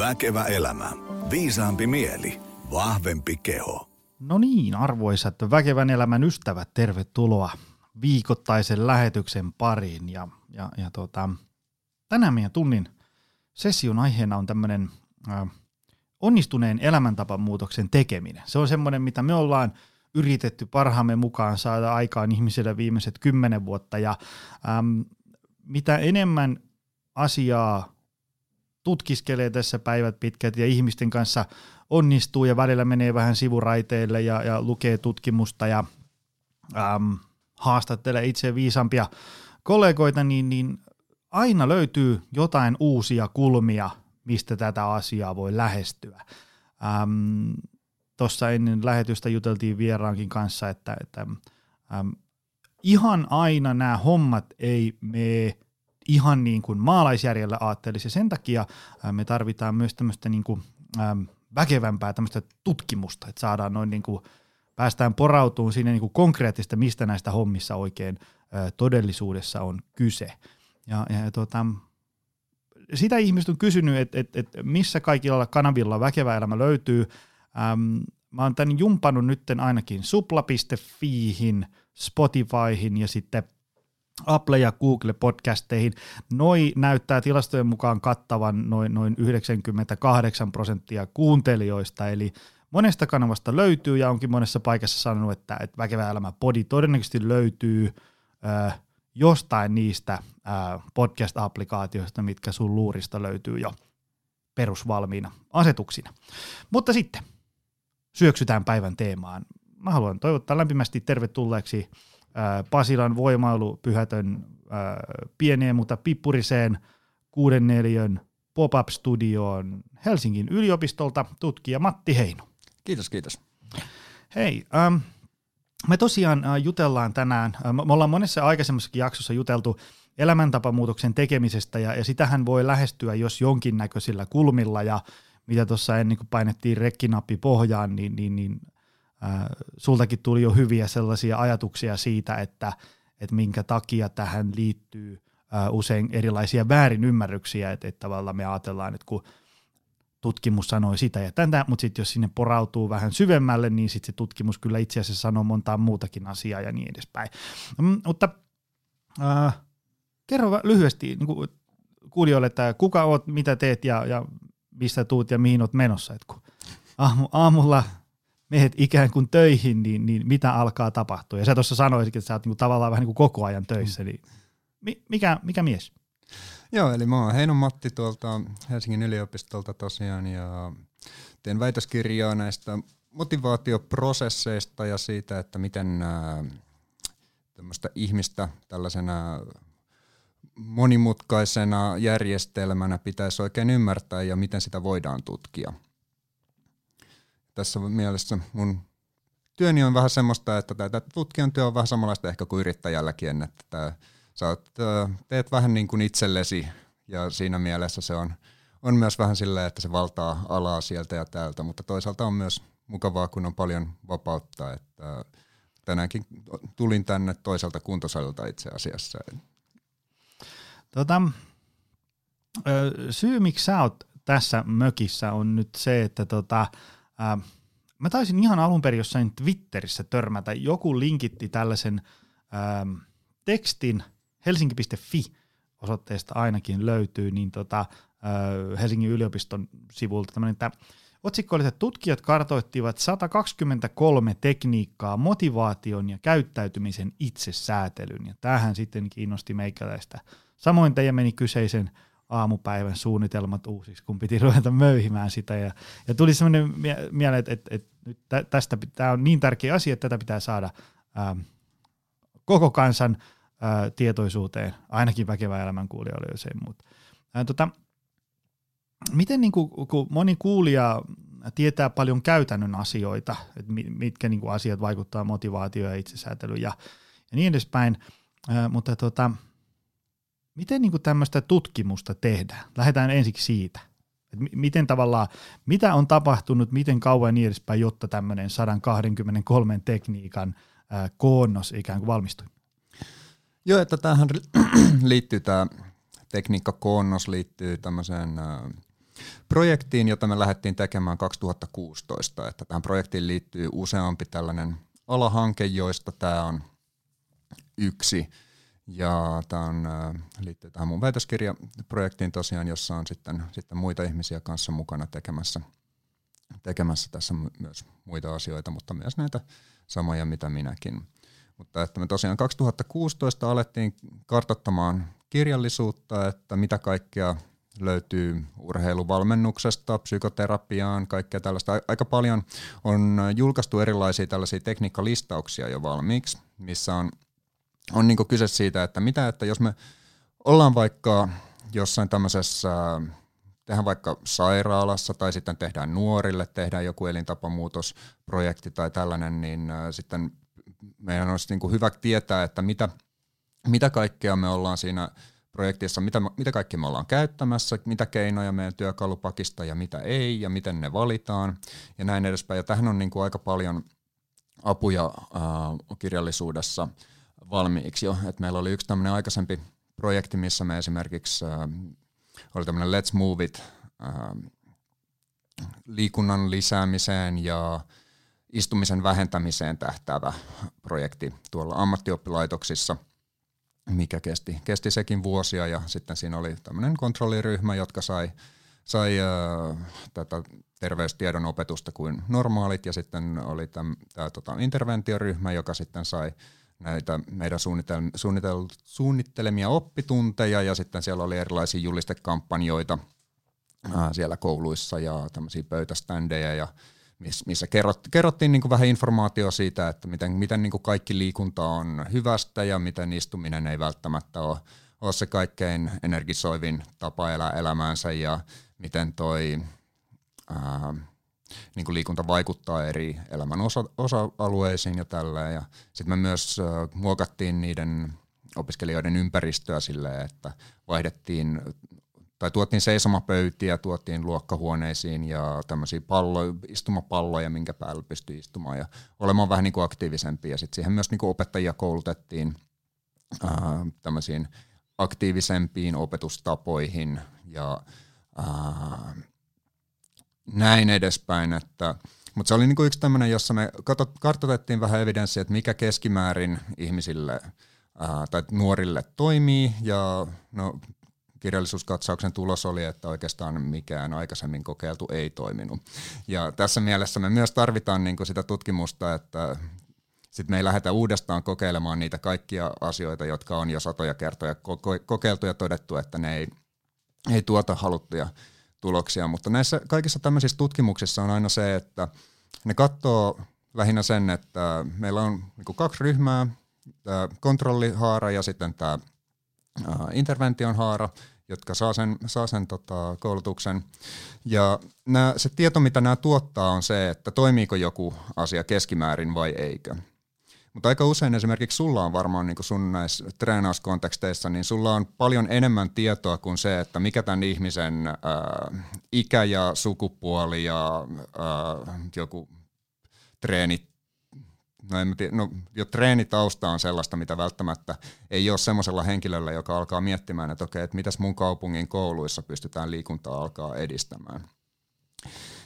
Väkevä elämä. Viisaampi mieli. Vahvempi keho. No niin, arvoisat väkevän elämän ystävät, tervetuloa viikoittaisen lähetyksen pariin. Ja, ja, ja tota, tänään meidän tunnin session aiheena on tämmöinen onnistuneen elämäntapamuutoksen tekeminen. Se on semmoinen, mitä me ollaan yritetty parhaamme mukaan saada aikaan ihmisille viimeiset kymmenen vuotta. Ja ähm, mitä enemmän asiaa tutkiskelee tässä päivät pitkät ja ihmisten kanssa onnistuu ja välillä menee vähän sivuraiteille ja, ja lukee tutkimusta ja äm, haastattelee itse viisampia kollegoita, niin, niin aina löytyy jotain uusia kulmia, mistä tätä asiaa voi lähestyä. Ähm, Tuossa ennen lähetystä juteltiin vieraankin kanssa, että, että äm, ihan aina nämä hommat ei mene ihan niin kuin maalaisjärjellä ajattelisi. Ja sen takia me tarvitaan myös tämmöistä niin kuin, väkevämpää tämmöistä tutkimusta, että saadaan noin niin kuin, päästään porautumaan sinne niin kuin konkreettista, mistä näistä hommissa oikein todellisuudessa on kyse. Ja, ja tota, sitä ihmiset on kysynyt, että et, et missä kaikilla kanavilla väkevä elämä löytyy. Ähm, mä oon tämän jumpannut nytten ainakin supla.fiihin, Spotifyhin ja sitten – Apple ja Google podcasteihin. Noi näyttää tilastojen mukaan kattavan noin, noin 98 prosenttia kuuntelijoista, eli monesta kanavasta löytyy ja onkin monessa paikassa sanonut, että, että Väkevä elämä podi todennäköisesti löytyy äh, jostain niistä äh, podcast-applikaatioista, mitkä sun luurista löytyy jo perusvalmiina asetuksina. Mutta syöksytään päivän teemaan. Mä haluan toivottaa lämpimästi tervetulleeksi Pasilan voimailupyhätön pieneen, mutta pippuriseen kuuden neljön pop-up-studioon Helsingin yliopistolta tutkija Matti Heino. Kiitos, kiitos. Hei, ähm, me tosiaan äh, jutellaan tänään, äh, me ollaan monessa aikaisemmassakin jaksossa juteltu elämäntapamuutoksen tekemisestä ja, ja sitähän voi lähestyä jos jonkinnäköisillä kulmilla ja mitä tuossa ennen kuin painettiin rekkinappi pohjaan, niin, niin, niin sultakin tuli jo hyviä sellaisia ajatuksia siitä, että, että minkä takia tähän liittyy usein erilaisia väärinymmärryksiä, että, että tavallaan me ajatellaan, että kun tutkimus sanoi sitä ja tätä, mutta sitten jos sinne porautuu vähän syvemmälle, niin sitten se tutkimus kyllä itse asiassa sanoo montaa muutakin asiaa ja niin edespäin. Mm, mutta äh, kerro lyhyesti niin kuin kuulijoille, että kuka oot, mitä teet ja, ja mistä tuut ja mihin oot menossa. Et kun aamu, aamulla mehet ikään kuin töihin, niin, niin mitä alkaa tapahtua? Ja sä tuossa sanoisit, että sä oot niinku tavallaan vähän niin kuin koko ajan töissä, niin mikä, mikä mies? Joo, eli mä oon Heinon Matti tuolta Helsingin yliopistolta tosiaan ja teen väitöskirjaa näistä motivaatioprosesseista ja siitä, että miten tämmöistä ihmistä tällaisena monimutkaisena järjestelmänä pitäisi oikein ymmärtää ja miten sitä voidaan tutkia tässä mielessä mun työni on vähän semmoista, että tämä tutkijan työ on vähän samanlaista ehkä kuin yrittäjälläkin, että tää, sä oot, teet vähän niin kuin itsellesi ja siinä mielessä se on, on myös vähän silleen, että se valtaa alaa sieltä ja täältä, mutta toisaalta on myös mukavaa, kun on paljon vapautta, että tänäänkin tulin tänne toiselta kuntosalilta itse asiassa. Tota, syy, miksi sä oot tässä mökissä on nyt se, että tota, Ää, mä taisin ihan alun perin jossain Twitterissä törmätä, joku linkitti tällaisen ää, tekstin helsinki.fi osoitteesta ainakin löytyy, niin tota, ää, Helsingin yliopiston sivulta tämmöinen, että Otsikko oli, että tutkijat kartoittivat 123 tekniikkaa motivaation ja käyttäytymisen itsesäätelyn, ja tähän sitten kiinnosti meikäläistä. Samoin teidän meni kyseisen aamupäivän suunnitelmat uusiksi, kun piti ruveta möyhimään sitä. Ja, ja tuli sellainen mie- mieleen, että, että, että tästä tämä on niin tärkeä asia, että tätä pitää saada ää, koko kansan ää, tietoisuuteen, ainakin väkevä elämän kuulijoille, jos ei muuta. Ää, tota, miten niin kuin, kun moni kuulija tietää paljon käytännön asioita, että mitkä niin kuin asiat vaikuttaa motivaatioon ja itsesäätelyyn ja, ja niin edespäin, ää, mutta tota, Miten niin kuin tämmöistä tutkimusta tehdään? Lähdetään ensiksi siitä. Et miten tavallaan, mitä on tapahtunut, miten kauan ja niin edespäin, jotta tämmöinen 123 tekniikan ää, koonnos ikään kuin valmistui? Joo, että tähän liittyy tämä tekniikkakoonnos liittyy tämmöiseen projektiin, jota me lähdettiin tekemään 2016. Että tähän projektiin liittyy useampi tällainen alahanke, joista tämä on yksi. Ja tämä on, liittyy tähän mun väitöskirjaprojektiin tosiaan, jossa on sitten, sitten muita ihmisiä kanssa mukana tekemässä, tekemässä tässä myös muita asioita, mutta myös näitä samoja, mitä minäkin. Mutta että me tosiaan 2016 alettiin kartottamaan kirjallisuutta, että mitä kaikkea löytyy urheiluvalmennuksesta, psykoterapiaan, kaikkea tällaista. Aika paljon on julkaistu erilaisia tällaisia tekniikkalistauksia jo valmiiksi, missä on, on niin kyse siitä, että mitä, että jos me ollaan vaikka jossain tämmöisessä, tehdään vaikka sairaalassa tai sitten tehdään nuorille, tehdään joku elintapamuutosprojekti tai tällainen, niin sitten meidän olisi niin hyvä tietää, että mitä, mitä kaikkea me ollaan siinä projektissa, mitä, mitä kaikki me ollaan käyttämässä, mitä keinoja meidän työkalupakista ja mitä ei ja miten ne valitaan ja näin edespäin. Ja tähän on niin kuin aika paljon apuja äh, kirjallisuudessa valmiiksi jo. Et meillä oli yksi tämmöinen aikaisempi projekti, missä me esimerkiksi äh, oli tämmöinen Let's Move It äh, liikunnan lisäämiseen ja istumisen vähentämiseen tähtäävä projekti tuolla ammattioppilaitoksissa, mikä kesti, kesti sekin vuosia ja sitten siinä oli tämmöinen kontrolliryhmä, jotka sai, sai äh, tätä terveystiedon opetusta kuin normaalit ja sitten oli tämä tota, interventioryhmä, joka sitten sai näitä meidän suunnitel, suunnitel, suunnittelemia oppitunteja ja sitten siellä oli erilaisia julistekampanjoita ää, siellä kouluissa ja tämmöisiä pöytäständejä ja missä kerrottiin niin kuin vähän informaatiota siitä, että miten, miten niin kuin kaikki liikunta on hyvästä ja miten istuminen ei välttämättä ole, ole se kaikkein energisoivin tapa elää elämäänsä ja miten toi ää, niin kuin liikunta vaikuttaa eri elämän osa, osa-alueisiin ja tällä. Ja sitten me myös muokattiin niiden opiskelijoiden ympäristöä silleen, että vaihdettiin tai tuotiin seisomapöytiä, tuotiin luokkahuoneisiin ja tämmöisiä pallo, istumapalloja, minkä päällä pystyi istumaan ja olemaan vähän niin kuin aktiivisempia. Sitten siihen myös niin kuin opettajia koulutettiin ää, tämmöisiin aktiivisempiin opetustapoihin ja ää, näin edespäin. Että, mutta se oli niin kuin yksi tämmöinen, jossa me kartoitettiin vähän evidenssiä, että mikä keskimäärin ihmisille ää, tai nuorille toimii ja no, kirjallisuuskatsauksen tulos oli, että oikeastaan mikään aikaisemmin kokeiltu ei toiminut. Ja tässä mielessä me myös tarvitaan niin sitä tutkimusta, että sitten me ei lähdetä uudestaan kokeilemaan niitä kaikkia asioita, jotka on jo satoja kertoja kokeiltu ja todettu, että ne ei, ei tuota haluttuja tuloksia. Mutta näissä kaikissa tämmöisissä tutkimuksissa on aina se, että ne katsoo lähinnä sen, että meillä on niin kaksi ryhmää, tämä kontrollihaara ja sitten tämä intervention haara, jotka saa sen, saa sen tota, koulutuksen. Ja nää, se tieto, mitä nämä tuottaa, on se, että toimiiko joku asia keskimäärin vai eikö. Mutta aika usein esimerkiksi sulla on varmaan niin sun näissä treenauskonteksteissa, niin sulla on paljon enemmän tietoa kuin se, että mikä tämän ihmisen ää, ikä ja sukupuoli ja ää, joku treenit no, en tiedä, no jo treenitausta on sellaista, mitä välttämättä ei ole semmoisella henkilöllä, joka alkaa miettimään, että okei, että mitäs mun kaupungin kouluissa pystytään liikuntaa alkaa edistämään.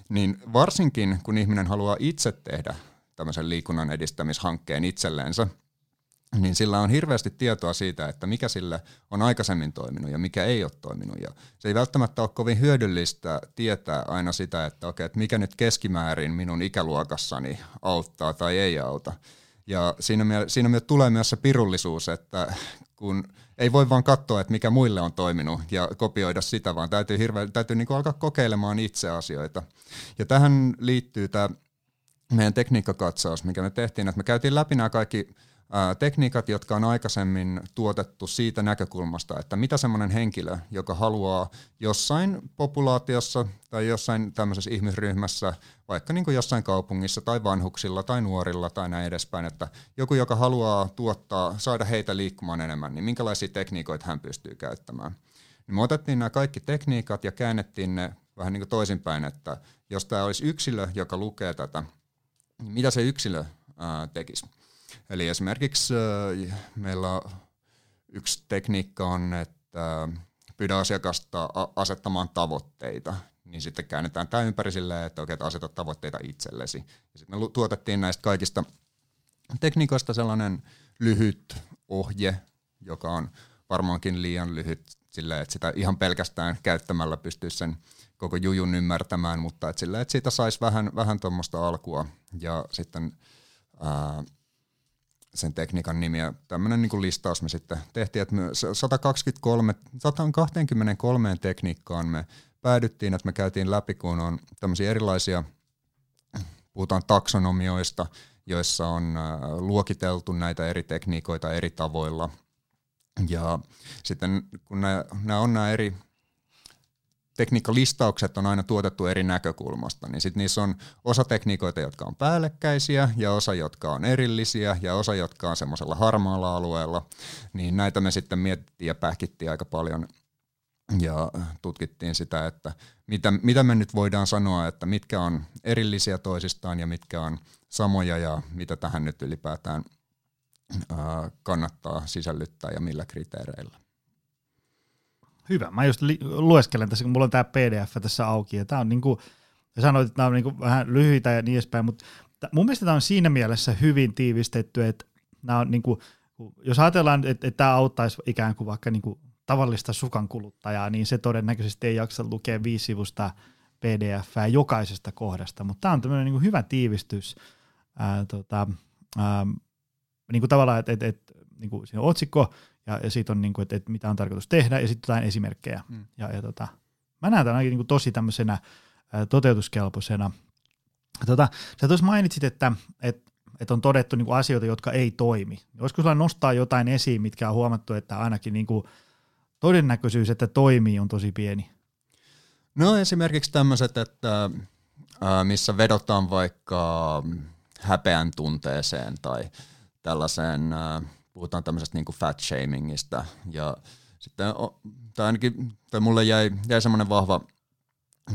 Niin varsinkin, kun ihminen haluaa itse tehdä tämmöisen liikunnan edistämishankkeen itsellensä – niin sillä on hirveästi tietoa siitä, että mikä sille on aikaisemmin toiminut ja mikä ei ole toiminut. Ja se ei välttämättä ole kovin hyödyllistä tietää aina sitä, että okei, että mikä nyt keskimäärin minun ikäluokassani auttaa tai ei auta. Ja siinä, siinä myös tulee myös se pirullisuus, että kun ei voi vaan katsoa, että mikä muille on toiminut ja kopioida sitä, vaan täytyy, hirve, täytyy niin kuin alkaa kokeilemaan itse asioita. Ja tähän liittyy tämä meidän tekniikkakatsaus, mikä me tehtiin, että me käytiin läpi nämä kaikki tekniikat, jotka on aikaisemmin tuotettu siitä näkökulmasta, että mitä semmoinen henkilö, joka haluaa jossain populaatiossa tai jossain tämmöisessä ihmisryhmässä, vaikka niin kuin jossain kaupungissa tai vanhuksilla tai nuorilla tai näin edespäin, että joku, joka haluaa tuottaa, saada heitä liikkumaan enemmän, niin minkälaisia tekniikoita hän pystyy käyttämään. Niin me otettiin nämä kaikki tekniikat ja käännettiin ne vähän niin kuin toisinpäin, että jos tämä olisi yksilö, joka lukee tätä, mitä se yksilö ää, tekisi. Eli esimerkiksi meillä yksi tekniikka on, että pyydä asiakasta asettamaan tavoitteita. niin sitten käännetään tämä ympäri silleen, että oikein, asetat tavoitteita itsellesi. Ja sitten me tuotettiin näistä kaikista tekniikoista sellainen lyhyt ohje, joka on varmaankin liian lyhyt silleen, että sitä ihan pelkästään käyttämällä pystyisi sen koko jujun ymmärtämään, mutta että silleen, että siitä saisi vähän, vähän tuommoista alkua ja sitten ää, sen tekniikan nimiä. Tämmöinen niin listaus me sitten tehtiin, että me 123, 123 tekniikkaan me päädyttiin, että me käytiin läpi, kun on tämmöisiä erilaisia, puhutaan taksonomioista, joissa on luokiteltu näitä eri tekniikoita eri tavoilla. Ja sitten kun nämä on nämä eri tekniikkalistaukset on aina tuotettu eri näkökulmasta, niin sitten niissä on osa tekniikoita, jotka on päällekkäisiä ja osa, jotka on erillisiä ja osa, jotka on semmoisella harmaalla alueella, niin näitä me sitten mietittiin ja pähkittiin aika paljon ja tutkittiin sitä, että mitä, mitä me nyt voidaan sanoa, että mitkä on erillisiä toisistaan ja mitkä on samoja ja mitä tähän nyt ylipäätään kannattaa sisällyttää ja millä kriteereillä. Hyvä. Mä just li- lueskelen tässä, kun mulla on tämä PDF tässä auki, ja tämä on niinku, sanoit, että nämä on niinku vähän lyhyitä ja niin edespäin, mutta t- mun mielestä tämä on siinä mielessä hyvin tiivistetty, että nämä on niinku, jos ajatellaan, että, että tämä auttaisi ikään kuin vaikka niinku tavallista sukan kuluttajaa, niin se todennäköisesti ei jaksa lukea viisi sivusta pdf jokaisesta kohdasta, mutta tämä on tämmöinen niinku hyvä tiivistys, ää, tota, ää, niin kuin tavallaan, että, että, että niin kuin siinä otsikko, ja, ja siitä on, niin kuin, että, että mitä on tarkoitus tehdä, ja sitten jotain esimerkkejä. Mm. Ja, ja tota, mä näen tämän niin kuin tosi tämmöisenä ää, toteutuskelpoisena. Tota, sä tuossa mainitsit, että, että, että on todettu niin kuin asioita, jotka ei toimi. Olisiko sulla nostaa jotain esiin, mitkä on huomattu, että ainakin niin kuin todennäköisyys, että toimii, on tosi pieni? No esimerkiksi tämmöiset, että ää, missä vedotaan vaikka häpeän tunteeseen tai tällaiseen ää, puhutaan tämmöisestä niin fat shamingista. Ja sitten, tai ainakin, tai mulle jäi, jäi semmoinen vahva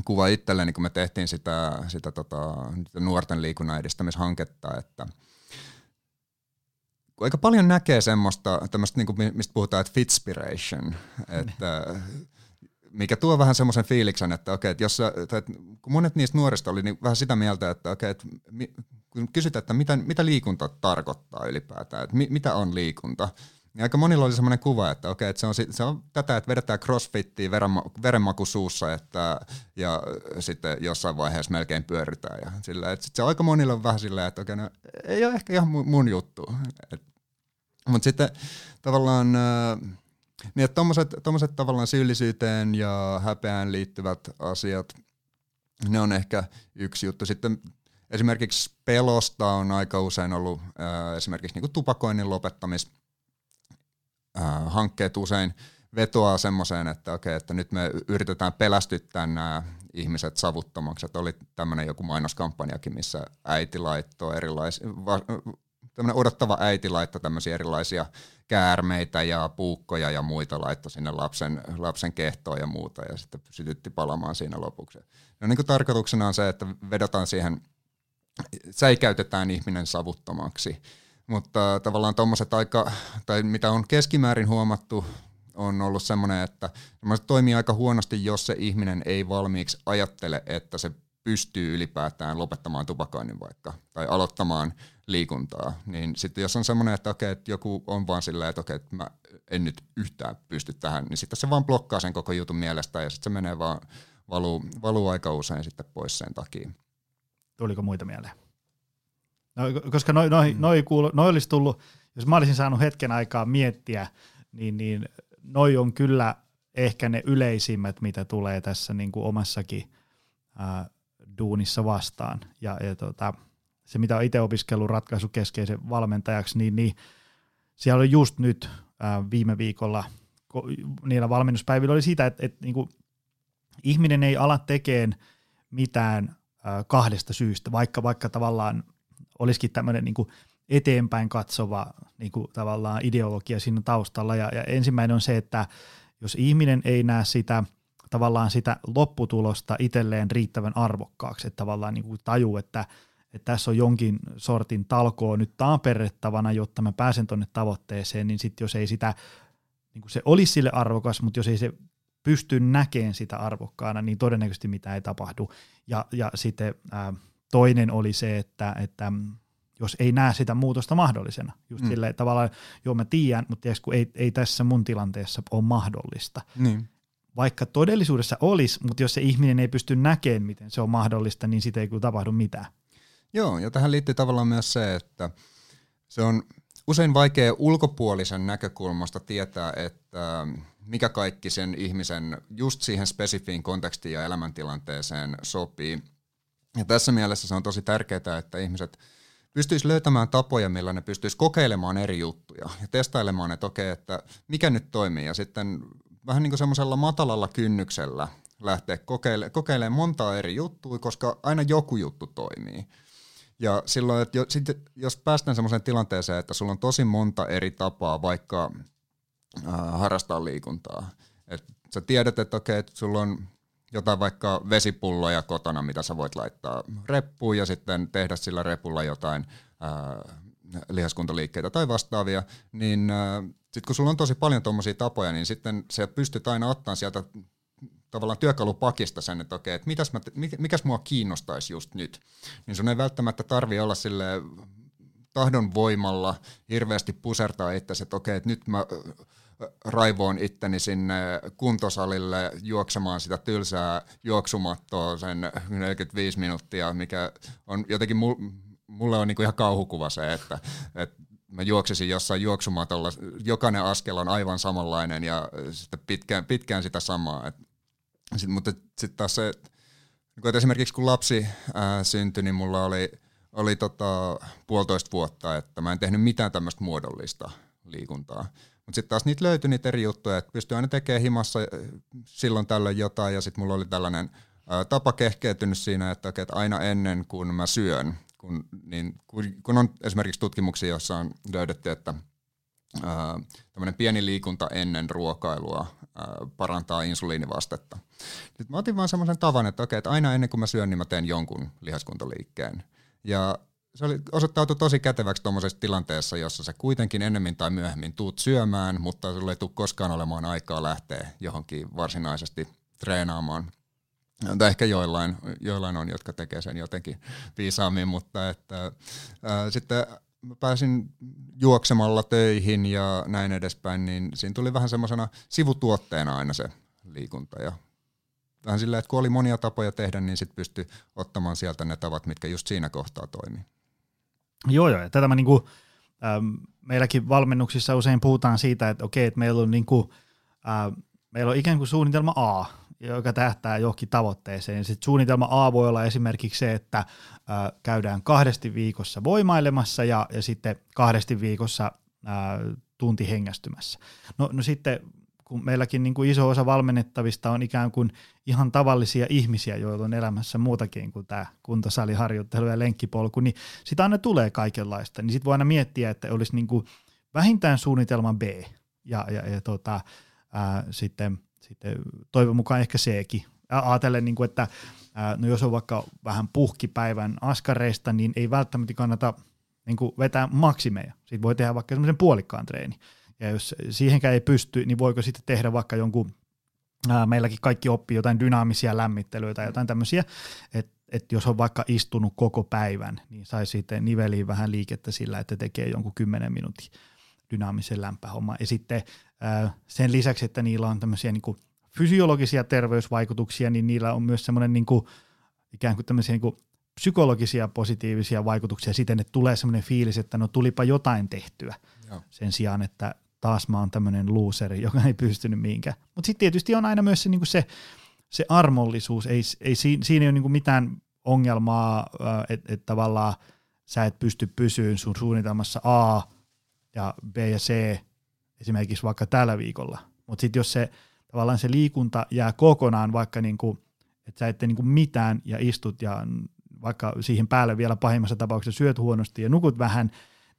kuva itselleni, kun me tehtiin sitä, sitä tota, nuorten liikunnan edistämishanketta, että aika paljon näkee semmoista, tämmöistä, niin kuin, mistä puhutaan, että fitspiration, että mikä tuo vähän semmoisen fiiliksen, että okei, että jos, tai, kun monet niistä nuorista oli niin vähän sitä mieltä, että okei, että kun kysytään, että mitä, mitä liikunta tarkoittaa ylipäätään, että mi, mitä on liikunta, niin aika monilla oli semmoinen kuva, että okei, että se on, se on tätä, että vedetään crossfittiin verenmaku suussa, että, ja sitten jossain vaiheessa melkein pyöritään. Ja sillä, että sit se aika monilla on vähän silleen, että okei, no, ei ole ehkä ihan mun, mun juttu. Mutta sitten tavallaan niin, että tommoset, tommoset tavallaan syyllisyyteen ja häpeään liittyvät asiat, ne on ehkä yksi juttu. Sitten esimerkiksi pelosta on aika usein ollut äh, esimerkiksi niin tupakoinnin lopettamis äh, hankkeet usein vetoaa semmoiseen, että okei, että nyt me yritetään pelästyttää nämä ihmiset savuttomaksi. Että oli tämmöinen joku mainoskampanjakin, missä äiti laittoi erilaisia, tämmöinen odottava äiti laittoi tämmöisiä erilaisia käärmeitä ja puukkoja ja muita laittoi sinne lapsen, lapsen kehtoon ja muuta ja sitten sytytti palamaan siinä lopuksi. No niin kuin tarkoituksena on se, että vedotaan siihen, säikäytetään ihminen savuttomaksi, mutta tavallaan tuommoiset aika, tai mitä on keskimäärin huomattu, on ollut semmoinen, että se toimii aika huonosti, jos se ihminen ei valmiiksi ajattele, että se pystyy ylipäätään lopettamaan tupakoinnin vaikka, tai aloittamaan liikuntaa, niin sitten jos on semmoinen, että okei, että joku on vaan silleen, että okei, että mä en nyt yhtään pysty tähän, niin sitten se vaan blokkaa sen koko jutun mielestä ja sitten se menee vaan, valuu, valuu aika usein sitten pois sen takia. Tuliko muita mieleen? No, koska noi, noi, mm. noi, kuulu, noi olisi tullut, jos mä olisin saanut hetken aikaa miettiä, niin, niin noi on kyllä ehkä ne yleisimmät, mitä tulee tässä niin kuin omassakin ää, duunissa vastaan. Ja, ja tota, se, mitä on itse opiskellut ratkaisukeskeisen valmentajaksi, niin, niin siellä oli just nyt ää, viime viikolla niillä valmennuspäivillä oli siitä, että, että niin kuin, ihminen ei ala tekemään mitään ää, kahdesta syystä, vaikka, vaikka tavallaan olisikin tämmöinen niin eteenpäin katsova niin kuin tavallaan ideologia siinä taustalla. Ja, ja ensimmäinen on se, että jos ihminen ei näe sitä tavallaan sitä lopputulosta itselleen riittävän arvokkaaksi, että tavallaan niin kuin taju, että – että tässä on jonkin sortin talkoo nyt taaperrettavana, jotta mä pääsen tuonne tavoitteeseen, niin sitten jos ei sitä, niin kuin se olisi sille arvokas, mutta jos ei se pysty näkemään sitä arvokkaana, niin todennäköisesti mitä ei tapahdu. Ja, ja sitten ää, toinen oli se, että, että jos ei näe sitä muutosta mahdollisena. Just mm. silleen tavallaan, joo mä tiedän, mutta tiiäks, kun ei, ei tässä mun tilanteessa ole mahdollista. Niin. Vaikka todellisuudessa olisi, mutta jos se ihminen ei pysty näkemään, miten se on mahdollista, niin siitä ei kyllä tapahdu mitään. Joo, ja tähän liittyy tavallaan myös se, että se on usein vaikea ulkopuolisen näkökulmasta tietää, että mikä kaikki sen ihmisen just siihen spesifiin kontekstiin ja elämäntilanteeseen sopii. Ja tässä mielessä se on tosi tärkeää, että ihmiset pystyisi löytämään tapoja, millä ne pystyisi kokeilemaan eri juttuja ja testailemaan, että okei, että mikä nyt toimii ja sitten vähän niin kuin semmoisella matalalla kynnyksellä lähteä kokeile- kokeilemaan montaa eri juttua, koska aina joku juttu toimii. Ja silloin, että jos päästään semmoiseen tilanteeseen, että sulla on tosi monta eri tapaa vaikka äh, harrastaa liikuntaa, että sä tiedät, että okei, että sulla on jotain vaikka vesipulloja kotona, mitä sä voit laittaa reppuun ja sitten tehdä sillä repulla jotain äh, lihaskuntoliikkeitä tai vastaavia, niin äh, sitten kun sulla on tosi paljon tuommoisia tapoja, niin sitten se pystyt aina ottaa sieltä tavallaan työkalupakista sen, että okei, että mitäs mä, mikäs mua kiinnostaisi just nyt. Niin sun ei välttämättä tarvi olla sille tahdon voimalla hirveästi pusertaa itse, että okei, että nyt mä raivoon itteni sinne kuntosalille juoksemaan sitä tylsää juoksumattoa sen 45 minuuttia, mikä on jotenkin mulle on niinku ihan kauhukuva se, että, että mä juoksisin jossain juoksumatolla, jokainen askel on aivan samanlainen ja sitten pitkään, pitkään sitä samaa. Et, sit, mutta sitten taas se, niin että esimerkiksi kun lapsi ää, syntyi, niin mulla oli, oli tota, puolitoista vuotta, että mä en tehnyt mitään tämmöistä muodollista liikuntaa. Mutta sitten taas niitä löytyi niitä eri juttuja, että pystyi aina tekemään himassa silloin tällöin jotain, ja sitten mulla oli tällainen ää, tapa kehkeytynyt siinä, että, että aina ennen kuin mä syön, kun, niin, kun, kun on esimerkiksi tutkimuksia, joissa on löydetty, että tämmöinen pieni liikunta ennen ruokailua ää, parantaa insuliinivastetta. Nyt mä otin vaan semmoisen tavan, että, okay, että aina ennen kuin mä syön, niin mä teen jonkun lihaskuntoliikkeen. Ja se oli, osoittautui tosi käteväksi tuommoisessa tilanteessa, jossa sä kuitenkin ennemmin tai myöhemmin tuut syömään, mutta sulle ei tule koskaan olemaan aikaa lähteä johonkin varsinaisesti treenaamaan. Tai ehkä joillain, joillain on, jotka tekee sen jotenkin viisaammin, mutta että, ää, sitten mä pääsin juoksemalla töihin ja näin edespäin, niin siinä tuli vähän semmoisena sivutuotteena aina se liikunta ja vähän silleen, että kun oli monia tapoja tehdä, niin sitten pystyi ottamaan sieltä ne tavat, mitkä just siinä kohtaa toimii. Joo, joo. Ja tätä mä niinku, ähm, meilläkin valmennuksissa usein puhutaan siitä, että okei, että meillä on, niinku, äh, meillä on ikään kuin suunnitelma A, joka tähtää johonkin tavoitteeseen. Sitten suunnitelma A voi olla esimerkiksi se, että äh, käydään kahdesti viikossa voimailemassa ja, ja sitten kahdesti viikossa äh, tunti hengästymässä. No, no sitten kun meilläkin niin kuin iso osa valmennettavista on ikään kuin ihan tavallisia ihmisiä, joilla on elämässä muutakin kuin tämä kuntosaliharjoittelu ja lenkkipolku, niin sitä aina tulee kaikenlaista. Niin sitten voi aina miettiä, että olisi niin kuin vähintään suunnitelma B ja, ja, ja tota, ää, sitten, sitten toivon mukaan ehkä Ckin. Ajatellen, niin kuin, että no jos on vaikka vähän puhkipäivän askareista, niin ei välttämättä kannata niin kuin vetää maksimeja. Sitten voi tehdä vaikka semmoisen puolikkaan treeni. Ja jos siihenkään ei pysty, niin voiko sitten tehdä vaikka jonkun, ää, meilläkin kaikki oppii jotain dynaamisia lämmittelyitä tai jotain tämmöisiä, että et jos on vaikka istunut koko päivän, niin sai sitten niveliin vähän liikettä sillä, että tekee jonkun 10 minuutin dynaamisen lämpöhomman. Ja sitten sen lisäksi, että niillä on tämmöisiä niin kuin fysiologisia terveysvaikutuksia, niin niillä on myös semmoinen niin kuin, ikään kuin tämmöisiä niin kuin psykologisia positiivisia vaikutuksia siten, että tulee semmoinen fiilis, että no tulipa jotain tehtyä Joo. sen sijaan, että taas mä oon tämmöinen looseri, joka ei pystynyt mihinkään. Mutta sitten tietysti on aina myös se, niin se, se armollisuus, ei, ei siinä, ei ole niin mitään ongelmaa, että et tavallaan sä et pysty pysyyn sun suunnitelmassa A ja B ja C esimerkiksi vaikka tällä viikolla. Mutta sitten jos se tavallaan se liikunta jää kokonaan vaikka niin kuin, että sä ette niin kuin mitään ja istut ja vaikka siihen päälle vielä pahimmassa tapauksessa syöt huonosti ja nukut vähän,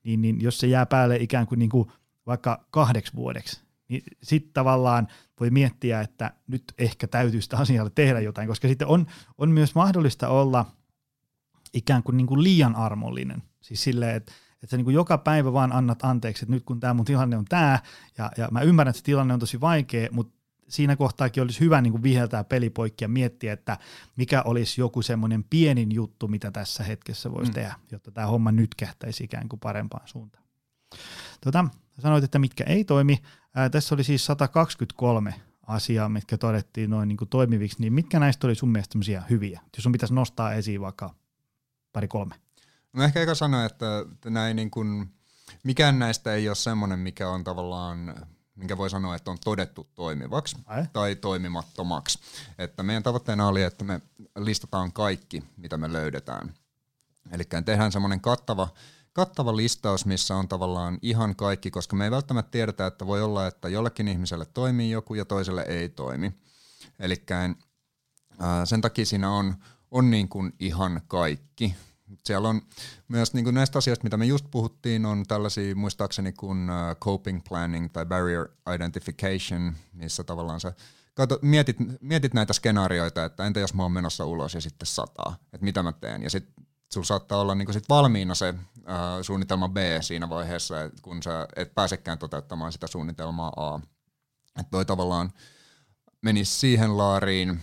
niin, niin jos se jää päälle ikään kuin, niin kuin vaikka kahdeksi vuodeksi, niin sitten tavallaan voi miettiä, että nyt ehkä täytyy sitä asialle tehdä jotain, koska sitten on, on myös mahdollista olla ikään kuin, niin kuin liian armollinen. Siis silleen, että, että sä niin kuin joka päivä vaan annat anteeksi, että nyt kun tämä mun tilanne on tämä, ja, ja mä ymmärrän, että se tilanne on tosi vaikea, mutta siinä kohtaakin olisi hyvä niin kuin viheltää pelipoikki ja miettiä, että mikä olisi joku semmoinen pienin juttu, mitä tässä hetkessä voisi mm. tehdä, jotta tämä homma nyt kähtäisi ikään kuin parempaan suuntaan. Tota, sanoit, että mitkä ei toimi. Ää, tässä oli siis 123 asiaa, mitkä todettiin noin niin kuin toimiviksi, niin mitkä näistä oli sun mielestä hyviä? Jos sun pitäisi nostaa esiin vaikka pari kolme. No ehkä eka sanoa, että näin niin kuin, mikään näistä ei ole semmoinen, mikä on tavallaan minkä voi sanoa, että on todettu toimivaksi Ai? tai toimimattomaksi. Että meidän tavoitteena oli, että me listataan kaikki, mitä me löydetään. Eli tehdään semmoinen kattava, kattava listaus, missä on tavallaan ihan kaikki, koska me ei välttämättä tiedetä, että voi olla, että jollekin ihmiselle toimii joku ja toiselle ei toimi. Eli sen takia siinä on, on niin kuin ihan kaikki. Siellä on myös niin kuin näistä asioista, mitä me just puhuttiin, on tällaisia muistaakseni kuin uh, coping planning tai barrier identification, missä tavallaan sä kato, mietit, mietit näitä skenaarioita, että entä jos mä oon menossa ulos ja sitten sataa, että mitä mä teen. Ja sitten sulla saattaa olla niin sit valmiina se uh, suunnitelma B siinä vaiheessa, kun sä et pääsekään toteuttamaan sitä suunnitelmaa A. Että toi tavallaan menisi siihen laariin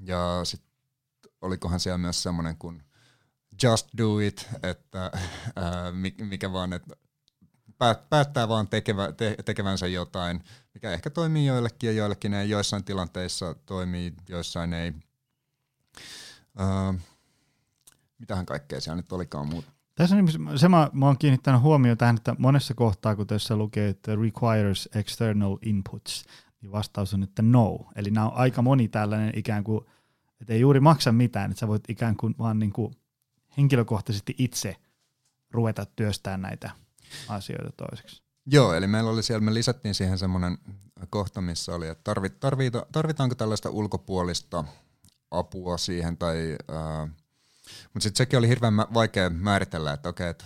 ja sitten olikohan siellä myös semmoinen kuin just do it, että ää, mikä vaan, että päättää vaan tekevä, te, tekevänsä jotain, mikä ehkä toimii joillekin ja joillekin ei, joissain tilanteissa toimii, joissain ei. Ää, mitähän kaikkea siellä nyt olikaan muuta. Tässä on se, mä, mä oon kiinnittänyt huomioon tähän, että monessa kohtaa, kun tässä lukee, että requires external inputs, niin vastaus on, että no. Eli nämä on aika moni tällainen ikään kuin, että ei juuri maksa mitään, että sä voit ikään kuin vaan niin kuin henkilökohtaisesti itse ruveta työstämään näitä asioita toiseksi. Joo, eli meillä oli siellä, me lisättiin siihen semmoinen kohta, missä oli, että tarvit, tarvita, tarvitaanko tällaista ulkopuolista apua siihen, tai, äh, mutta sitten sekin oli hirveän vaikea määritellä, että okei, että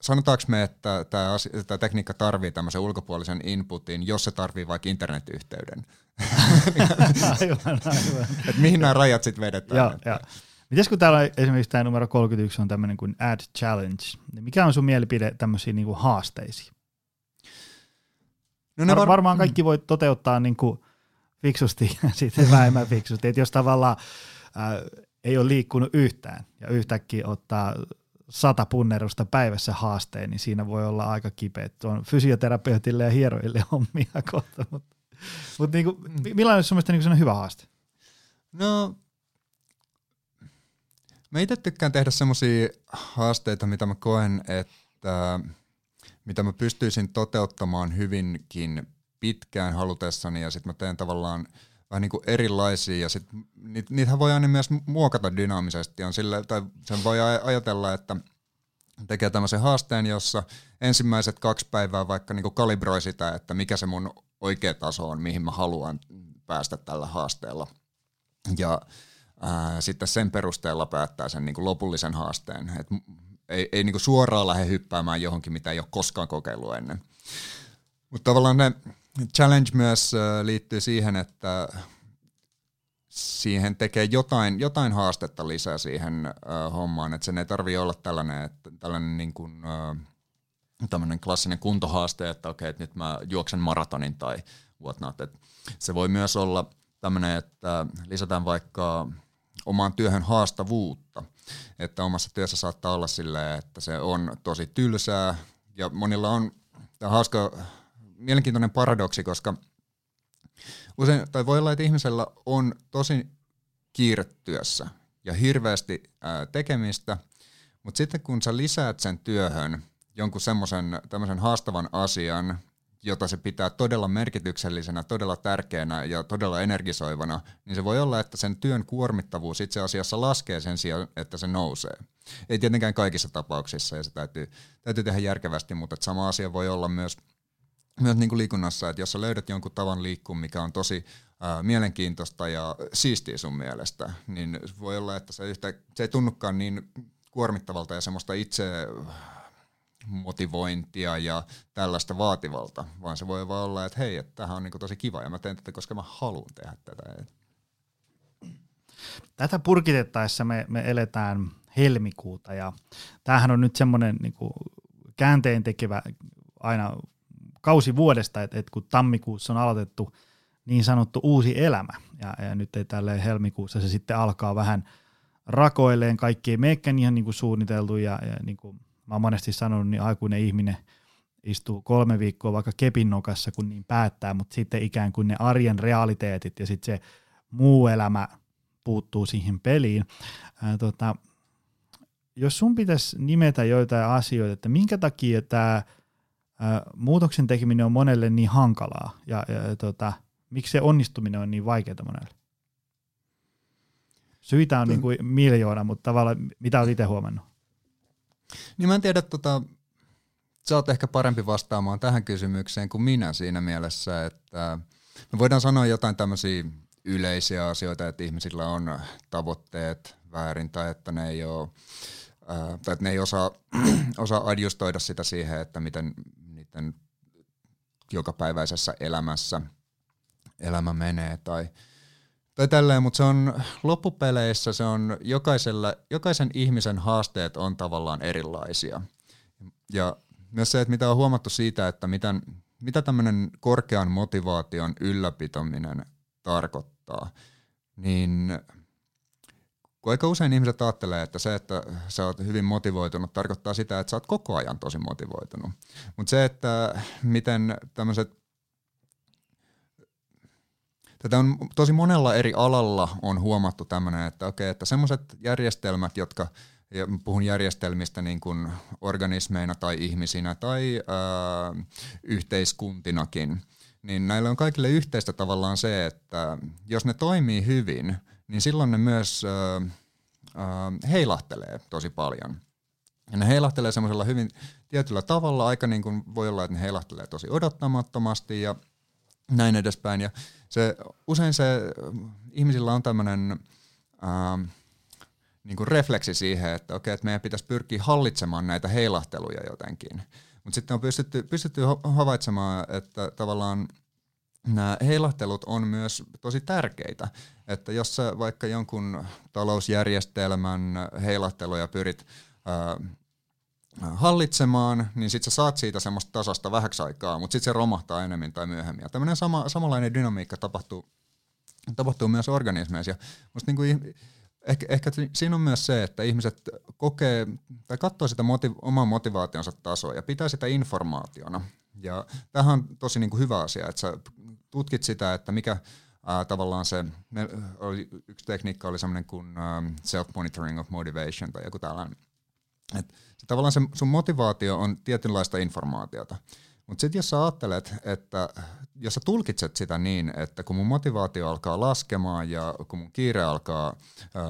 sanotaanko me, että tämä, tekniikka tarvii tämmöisen ulkopuolisen inputin, jos se tarvii vaikka internetyhteyden? aivan, aivan. Et mihin nämä rajat sitten vedetään? Joo, joo. Mites kun täällä esimerkiksi tämä numero 31 on tämmöinen kuin Ad Challenge, niin mikä on sun mielipide tämmöisiin niin kuin haasteisiin? No ne var- varmaan kaikki voi toteuttaa niin kuin fiksusti ja sitten vähemmän fiksusti. Että jos tavallaan äh, ei ole liikkunut yhtään ja yhtäkkiä ottaa sata punnerusta päivässä haasteen, niin siinä voi olla aika kipeä. On fysioterapeutille ja hieroille hommia kohta. Mutta mut niinku, millainen on sun mielestä niinku hyvä haaste? No Mä itse tykkään tehdä semmoisia haasteita, mitä mä koen, että mitä mä pystyisin toteuttamaan hyvinkin pitkään halutessani ja sitten mä teen tavallaan vähän niin kuin erilaisia ja sit niit, niitähän voi aina myös muokata dynaamisesti. On sille, tai sen voi ajatella, että tekee tämmöisen haasteen, jossa ensimmäiset kaksi päivää vaikka niin kuin kalibroi sitä, että mikä se mun oikea taso on, mihin mä haluan päästä tällä haasteella. Ja ää, sitten sen perusteella päättää sen niin kuin lopullisen haasteen. Et ei ei niin kuin suoraan lähde hyppäämään johonkin, mitä ei ole koskaan kokeillut ennen. Mutta tavallaan ne challenge myös liittyy siihen, että siihen tekee jotain, jotain haastetta lisää siihen uh, hommaan, että sen ei tarvitse olla tällainen, että tällainen niin kuin, uh, klassinen kuntohaaste, että okei, että nyt mä juoksen maratonin tai whatnot. Et se voi myös olla tämmöinen, että lisätään vaikka omaan työhön haastavuutta. Että omassa työssä saattaa olla silleen, että se on tosi tylsää ja monilla on tämä hauska, mielenkiintoinen paradoksi, koska usein, tai voi olla, että ihmisellä on tosi kiire työssä ja hirveästi ää, tekemistä, mutta sitten kun sä lisäät sen työhön jonkun semmoisen haastavan asian, jota se pitää todella merkityksellisenä, todella tärkeänä ja todella energisoivana, niin se voi olla, että sen työn kuormittavuus itse asiassa laskee sen sijaan, että se nousee. Ei tietenkään kaikissa tapauksissa ja se täytyy, täytyy tehdä järkevästi, mutta sama asia voi olla myös, myös niin kuin liikunnassa, että jos sä löydät jonkun tavan liikkua, mikä on tosi ää, mielenkiintoista ja siistiä sun mielestä, niin voi olla, että se, yhtä, se ei tunnukaan niin kuormittavalta ja semmoista itse motivointia ja tällaista vaativalta, vaan se voi vaan olla, että hei, että tämähän on niin tosi kiva ja mä teen tätä, koska mä haluan tehdä tätä. Tätä purkitettaessa me, me eletään helmikuuta ja tämähän on nyt semmoinen niin käänteen tekevä aina kausi vuodesta, että, että kun tammikuussa on aloitettu niin sanottu uusi elämä. Ja, ja nyt ei tälle helmikuussa se sitten alkaa vähän rakoilleen, kaikki ei meekään ihan niin kuin suunniteltu ja, ja niin kuin mä oon monesti sanonut, niin aikuinen ihminen istuu kolme viikkoa vaikka kepinnokassa, kun niin päättää, mutta sitten ikään kuin ne arjen realiteetit ja sitten se muu elämä puuttuu siihen peliin. Ää, tota, jos sun pitäisi nimetä joitain asioita, että minkä takia tämä muutoksen tekeminen on monelle niin hankalaa ja, ja tota, miksi se onnistuminen on niin vaikeaa monelle? Syitä on niin kuin miljoona, mutta tavallaan mitä olet itse huomannut? Niin mä en tiedä, tota, sä oot ehkä parempi vastaamaan tähän kysymykseen kuin minä siinä mielessä, että me voidaan sanoa jotain tämmöisiä yleisiä asioita, että ihmisillä on tavoitteet väärin tai että ne ei ole tai että ne ei osaa, osaa adjustoida sitä siihen, että miten niiden jokapäiväisessä elämässä elämä menee tai, tai tälleen, mutta se on loppupeleissä se on jokaisella, jokaisen ihmisen haasteet on tavallaan erilaisia. Ja myös se, että mitä on huomattu siitä, että miten, mitä tämmöinen korkean motivaation ylläpitäminen tarkoittaa, niin kun aika usein ihmiset ajattelee, että se, että sä oot hyvin motivoitunut, tarkoittaa sitä, että sä oot koko ajan tosi motivoitunut. Mutta se, että miten tämmöiset Tätä on tosi monella eri alalla on huomattu tämmöinen, että okei, että semmoiset järjestelmät, jotka, ja puhun järjestelmistä niin kuin organismeina tai ihmisinä tai ää, yhteiskuntinakin, niin näillä on kaikille yhteistä tavallaan se, että jos ne toimii hyvin – niin silloin ne myös äh, äh, heilahtelee tosi paljon. Ja ne heilahtelee semmoisella hyvin tietyllä tavalla, aika niin kuin voi olla, että ne heilahtelee tosi odottamattomasti ja näin edespäin. Ja se, usein se ihmisillä on tämmöinen äh, niin refleksi siihen, että okei, että meidän pitäisi pyrkiä hallitsemaan näitä heilahteluja jotenkin. Mutta sitten on pystytty, pystytty havaitsemaan, että tavallaan – nämä heilahtelut on myös tosi tärkeitä. Että jos sä vaikka jonkun talousjärjestelmän heilahteluja pyrit ää, hallitsemaan, niin sitten sä saat siitä semmoista tasasta vähäksi aikaa, mutta sitten se romahtaa enemmän tai myöhemmin. Ja tämmöinen sama, samanlainen dynamiikka tapahtuu, tapahtuu myös organismeissa. Musta niin kuin, ehkä, ehkä siinä on myös se, että ihmiset kokee tai katsoo sitä motiv- oman motivaationsa tasoa ja pitää sitä informaationa. Ja tämähän on tosi niin kuin hyvä asia, että sä tutkit sitä, että mikä ää, tavallaan se, me, oli, yksi tekniikka oli semmoinen kuin self-monitoring of motivation tai joku tällainen. Et se, tavallaan se sun motivaatio on tietynlaista informaatiota. Mutta sitten jos sä ajattelet, että jos sä tulkitset sitä niin, että kun mun motivaatio alkaa laskemaan ja kun mun kiire alkaa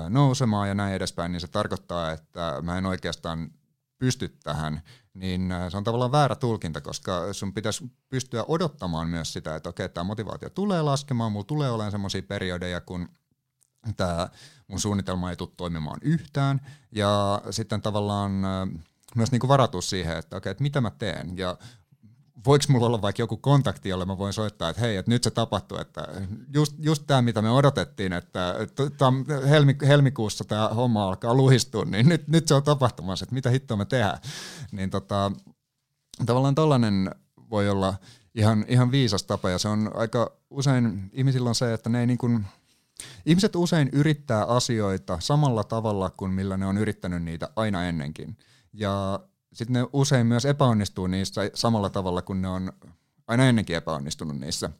nousemaan ja näin edespäin, niin se tarkoittaa, että mä en oikeastaan pysty tähän, niin se on tavallaan väärä tulkinta, koska sun pitäisi pystyä odottamaan myös sitä, että okei, tämä motivaatio tulee laskemaan, mulla tulee olemaan semmoisia periodeja, kun tämä mun suunnitelma ei tule toimimaan yhtään, ja sitten tavallaan myös niin kuin varatus siihen, että okei, että mitä mä teen, ja voiko mulla olla vaikka joku kontakti, jolle mä voin soittaa, että hei, että nyt se tapahtuu, että just, just tämä, mitä me odotettiin, että helmi, helmikuussa tämä homma alkaa luhistua, niin nyt, nyt se on tapahtumassa, että mitä hittoa me tehdään. Niin tota, tavallaan tällainen voi olla ihan, ihan viisas tapa, ja se on aika usein, ihmisillä on se, että ne ei niin kuin, ihmiset usein yrittää asioita samalla tavalla kuin millä ne on yrittänyt niitä aina ennenkin. Ja sitten ne usein myös epäonnistuu niissä samalla tavalla kuin ne on aina ennenkin epäonnistunut niissä.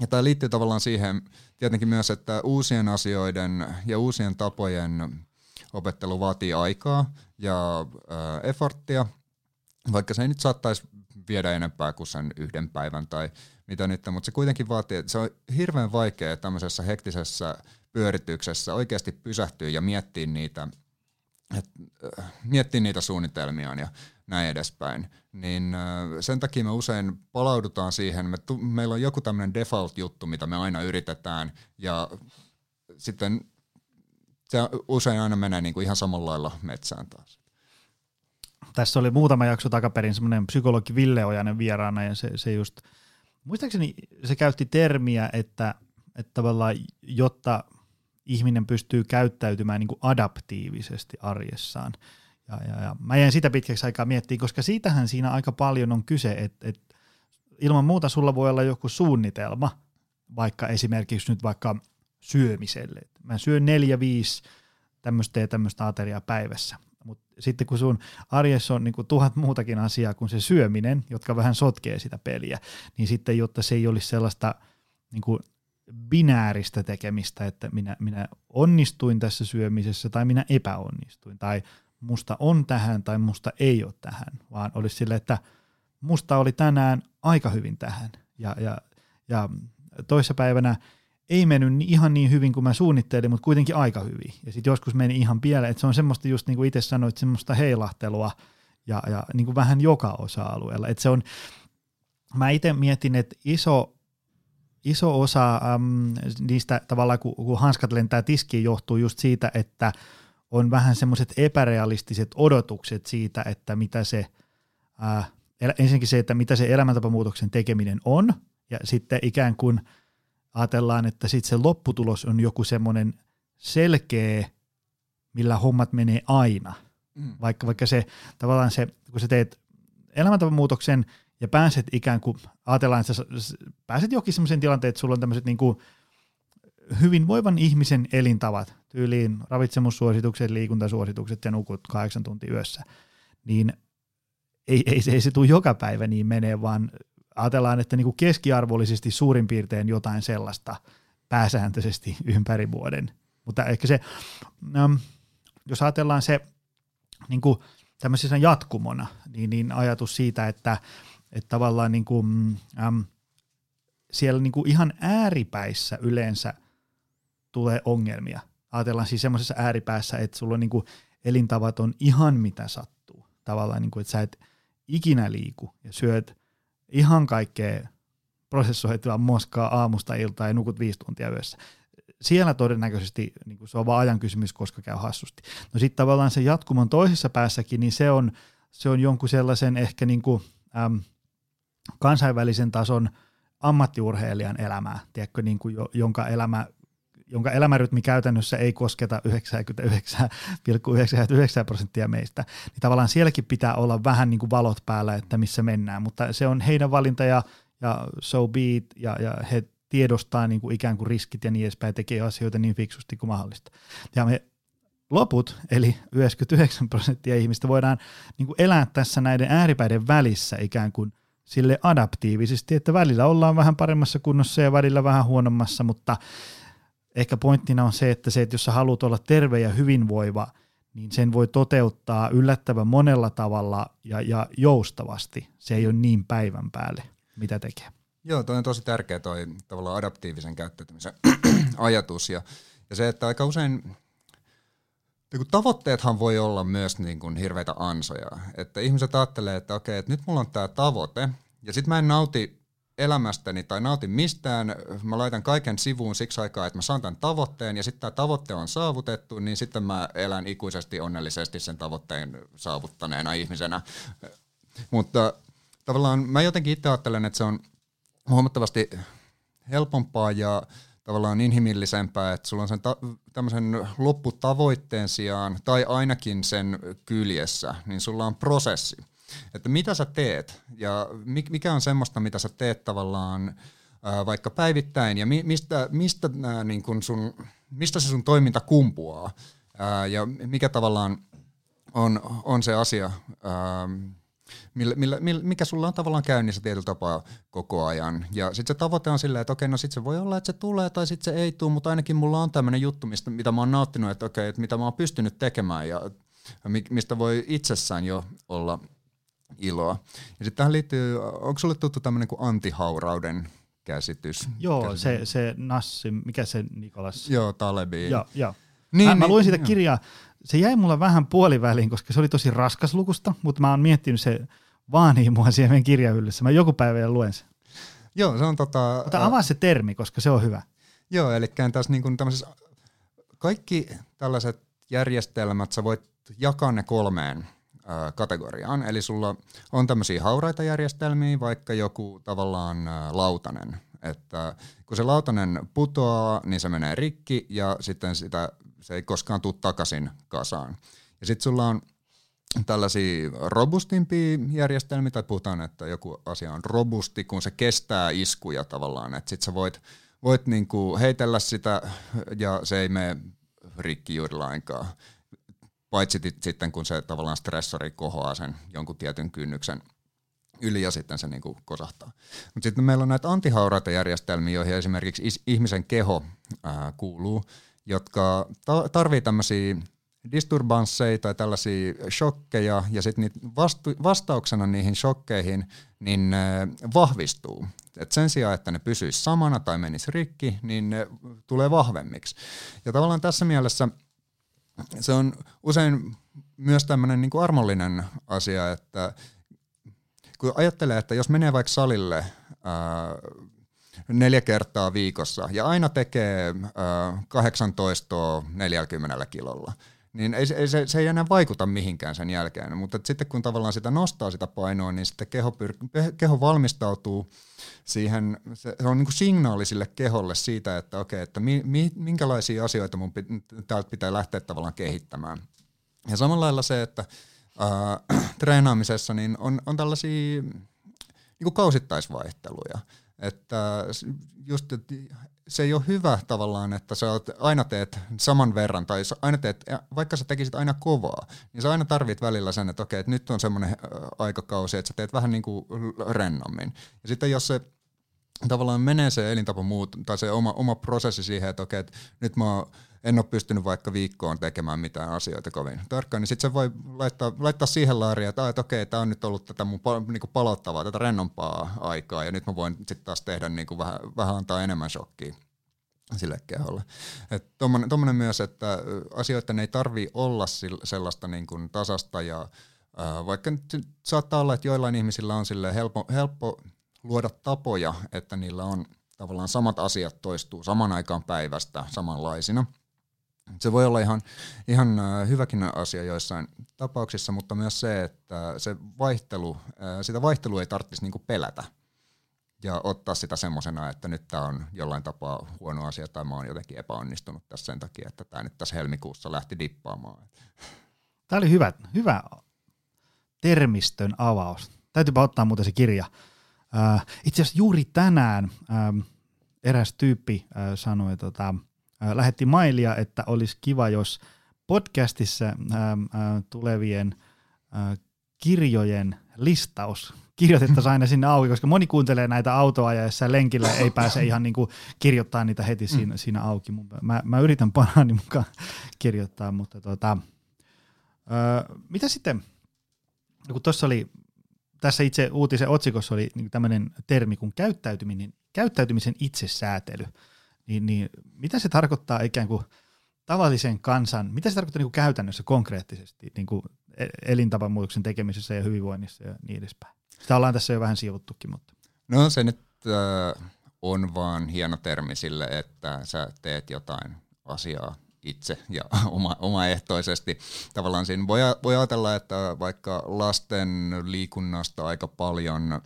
Ja tämä liittyy tavallaan siihen tietenkin myös, että uusien asioiden ja uusien tapojen opettelu vaatii aikaa ja efforttia, vaikka se ei nyt saattaisi viedä enempää kuin sen yhden päivän tai mitä nyt, mutta se kuitenkin vaatii, että se on hirveän vaikea tämmöisessä hektisessä pyörityksessä oikeasti pysähtyä ja miettiä niitä – et, äh, miettiä niitä suunnitelmiaan ja näin edespäin, niin äh, sen takia me usein palaudutaan siihen, me meillä on joku tämmöinen default-juttu, mitä me aina yritetään, ja sitten se usein aina menee niin kuin ihan samalla lailla metsään taas. Tässä oli muutama jakso takaperin semmoinen psykologi Ville Ojanen vieraana, ja se, se just, muistaakseni se käytti termiä, että, että tavallaan jotta ihminen pystyy käyttäytymään niin kuin adaptiivisesti arjessaan. Ja, ja, ja mä jäin sitä pitkäksi aikaa miettimään, koska siitähän siinä aika paljon on kyse, että, että ilman muuta sulla voi olla joku suunnitelma, vaikka esimerkiksi nyt vaikka syömiselle. Mä syön neljä, viisi tämmöistä ja tämmöistä ateriaa päivässä. Mutta sitten kun sun arjessa on niin kuin tuhat muutakin asiaa kuin se syöminen, jotka vähän sotkee sitä peliä, niin sitten jotta se ei olisi sellaista niin kuin binääristä tekemistä, että minä, minä onnistuin tässä syömisessä tai minä epäonnistuin tai musta on tähän tai musta ei ole tähän, vaan olisi sille, että musta oli tänään aika hyvin tähän. Ja, ja, ja toissapäivänä ei mennyt ihan niin hyvin kuin mä suunnittelin, mutta kuitenkin aika hyvin. Ja sitten joskus meni ihan pieleen, että se on semmoista just niin kuin itse sanoit, semmoista heilahtelua ja, ja niin kuin vähän joka osa-alueella. Että se on, mä itse mietin, että iso, iso osa äm, niistä tavallaan, kun, kun hanskat lentää tiskiin, johtuu just siitä, että on vähän semmoiset epärealistiset odotukset siitä, että mitä se, äh, ensinnäkin se, että mitä se elämäntapamuutoksen tekeminen on, ja sitten ikään kuin – ajatellaan, että sitten se lopputulos on joku semmoinen selkeä, millä hommat menee aina. Mm. Vaikka, vaikka se tavallaan se, kun sä teet elämäntavan muutoksen ja pääset ikään kuin, ajatellaan, että sä pääset jokin semmoisen tilanteen, että sulla on tämmöiset niin kuin hyvinvoivan ihmisen elintavat, tyyliin ravitsemussuositukset, liikuntasuositukset ja nukut kahdeksan tuntia yössä, niin ei, ei, se, ei se tule joka päivä niin menee, vaan ajatellaan, että niin kuin keskiarvollisesti suurin piirtein jotain sellaista pääsääntöisesti ympäri vuoden. Mutta ehkä se, jos ajatellaan se niin kuin tämmöisenä jatkumona, niin, niin ajatus siitä, että, että tavallaan niin kuin, ähm, siellä niin kuin ihan ääripäissä yleensä tulee ongelmia. Ajatellaan siis semmoisessa ääripäässä, että sulla on niin kuin elintavat on ihan mitä sattuu. Tavallaan, niin kuin, että sä et ikinä liiku ja syöt ihan kaikkea prosessoitua moskaa aamusta iltaan ja nukut viisi tuntia yössä. Siellä todennäköisesti niin se on vaan ajan kysymys, koska käy hassusti. No sitten tavallaan se jatkumon toisessa päässäkin, niin se on, se on jonkun sellaisen ehkä niin kuin, äm, kansainvälisen tason ammattiurheilijan elämää, tiedätkö, niin kuin jo, jonka elämä jonka elämärytmi käytännössä ei kosketa 99,99 prosenttia meistä, niin tavallaan sielläkin pitää olla vähän niin kuin valot päällä, että missä mennään, mutta se on heidän valinta ja, ja so be it, ja, ja he tiedostaa niin kuin ikään kuin riskit ja niin edespäin, tekee asioita niin fiksusti kuin mahdollista. Ja me loput, eli 99 prosenttia ihmistä, voidaan niin kuin elää tässä näiden ääripäiden välissä ikään kuin sille adaptiivisesti, että välillä ollaan vähän paremmassa kunnossa ja välillä vähän huonommassa, mutta ehkä pointtina on se, että se, että jos sä haluat olla terve ja hyvinvoiva, niin sen voi toteuttaa yllättävän monella tavalla ja, ja joustavasti. Se ei ole niin päivän päälle, mitä tekee. Joo, toi on tosi tärkeä toi tavallaan adaptiivisen käyttäytymisen ajatus ja, ja se, että aika usein niin kun tavoitteethan voi olla myös niin kuin hirveitä ansoja. Että ihmiset ajattelee, että okei, että nyt mulla on tämä tavoite, ja sitten mä en nauti elämästäni tai nautin mistään, mä laitan kaiken sivuun siksi aikaa, että mä saan tämän tavoitteen ja sitten tämä tavoitte on saavutettu, niin sitten mä elän ikuisesti onnellisesti sen tavoitteen saavuttaneena ihmisenä. Mutta tavallaan mä jotenkin itse ajattelen, että se on huomattavasti helpompaa ja tavallaan inhimillisempää, että sulla on sen ta- tämmöisen lopputavoitteen sijaan, tai ainakin sen kyljessä, niin sulla on prosessi että mitä sä teet? Ja mikä on semmoista, mitä sä teet tavallaan vaikka päivittäin? Ja mistä, mistä, niin kun sun, mistä se sun toiminta kumpuaa? Ja mikä tavallaan on, on se asia, millä, millä, mikä sulla on tavallaan käynnissä tietyllä tapaa koko ajan. Ja sitten se tavoite on silleen, että okei, no sitten se voi olla, että se tulee tai sitten se ei tule, mutta ainakin mulla on tämmöinen juttu, mistä, mitä mä oon nauttinut, että okei, että mitä mä oon pystynyt tekemään ja mistä voi itsessään jo olla iloa. Ja sitten tähän liittyy, onko sulle tuttu tämmöinen kuin antihaurauden käsitys? Joo, se, se Nassi, mikä se Nikolas? Joo, Talebi. Joo, joo. Niin, mä, niin, mä luin sitä kirjaa, se jäi mulle vähän puoliväliin, koska se oli tosi raskas lukusta, mutta mä oon miettinyt se vaanii mua siihen meidän kirjahyllyssä. Mä joku päivä ja luen sen. Joo, se on tota... Mutta avaa se termi, koska se on hyvä. Joo, eli tässä niin kuin kaikki tällaiset järjestelmät, sä voit jakaa ne kolmeen kategoriaan. Eli sulla on tämmöisiä hauraita järjestelmiä, vaikka joku tavallaan lautanen. Että kun se lautanen putoaa, niin se menee rikki ja sitten sitä, se ei koskaan tule takaisin kasaan. Ja sitten sulla on tällaisia robustimpia järjestelmiä, tai puhutaan, että joku asia on robusti, kun se kestää iskuja tavallaan, että sitten sä voit voit niin kuin heitellä sitä ja se ei mene rikki juuri lainkaan. Paitsi sitten kun se tavallaan stressori kohoaa sen jonkun tietyn kynnyksen yli ja sitten se niinku kosahtaa. Mutta sitten meillä on näitä antihauraita järjestelmiä, joihin esimerkiksi ihmisen keho ää, kuuluu, jotka ta- tarvii tämmöisiä disturbansseja tai tällaisia shokkeja ja sitten vastu- vastauksena niihin shokkeihin niin ne vahvistuu. Et sen sijaan, että ne pysyisi samana tai menisi rikki, niin ne tulee vahvemmiksi. Ja tavallaan tässä mielessä se on usein myös tämmöinen niin armollinen asia, että kun ajattelee, että jos menee vaikka salille ää, neljä kertaa viikossa ja aina tekee ää, 18 40 kilolla, niin ei, ei, se, se ei enää vaikuta mihinkään sen jälkeen. Mutta sitten kun tavallaan sitä nostaa sitä painoa, niin sitten keho, pyr- keho valmistautuu siihen, se on niin kuin signaali sille keholle siitä, että okei, että mi, mi, minkälaisia asioita mun pit- täältä pitää lähteä tavallaan kehittämään. Ja samalla lailla se, että äh, treenaamisessa niin on, on tällaisia niin kuin kausittaisvaihteluja. Että just, että se ei ole hyvä tavallaan, että sä aina teet saman verran, tai aina teet, vaikka sä tekisit aina kovaa, niin sä aina tarvit välillä sen, että okei, että nyt on semmoinen aikakausi, että sä teet vähän niin kuin rennommin. Ja sitten jos se tavallaan menee se elintapa muut, tai se oma, oma prosessi siihen, että okei, että nyt mä oon en ole pystynyt vaikka viikkoon tekemään mitään asioita kovin tarkkaan, niin sitten se voi laittaa, laittaa siihen laariin, että, että okei, tämä on nyt ollut tätä mun niinku palottavaa, tätä rennompaa aikaa, ja nyt mä voin sitten taas tehdä niinku vähän, vähän antaa enemmän shokkia sille keholle. Tuommoinen myös, että asioiden ei tarvi olla sellaista niin tasasta ja äh, vaikka nyt saattaa olla, että joillain ihmisillä on sille helppo, helppo luoda tapoja, että niillä on tavallaan samat asiat toistuu saman aikaan päivästä samanlaisina – se voi olla ihan, ihan hyväkin asia joissain tapauksissa, mutta myös se, että se vaihtelu, sitä vaihtelua ei tarvitsisi niinku pelätä ja ottaa sitä semmoisena, että nyt tämä on jollain tapaa huono asia tai mä oon jotenkin epäonnistunut tässä sen takia, että tämä nyt tässä helmikuussa lähti dippaamaan. Tämä oli hyvä, hyvä termistön avaus. Täytyypä ottaa muuten se kirja. itse asiassa juuri tänään eräs tyyppi sanoi, tota, lähetti mailia, että olisi kiva, jos podcastissa ää, ää, tulevien ää, kirjojen listaus kirjoitettaisiin aina sinne auki, koska moni kuuntelee näitä autoajaessa lenkillä ei pääse ihan niin kuin kirjoittaa niitä heti siinä, mm. siinä auki. Mä, mä yritän parhaani mukaan kirjoittaa, mutta tota, ää, mitä sitten, no kun tuossa oli, tässä itse uutisen otsikossa oli niin tämmöinen termi kuin käyttäytyminen, käyttäytymisen itsesäätely niin, niin mitä se tarkoittaa ikään kuin tavallisen kansan, mitä se tarkoittaa niin kuin käytännössä konkreettisesti niin kuin e-, elintapamuutoksen tekemisessä ja hyvinvoinnissa ja niin edespäin? Sitä ollaan tässä jo vähän siivuttukin, mutta. No se nyt äh, on vaan hieno termi sille, että sä teet jotain asiaa itse ja oma, omaehtoisesti. Tavallaan siinä voi, voi ajatella, että vaikka lasten liikunnasta aika paljon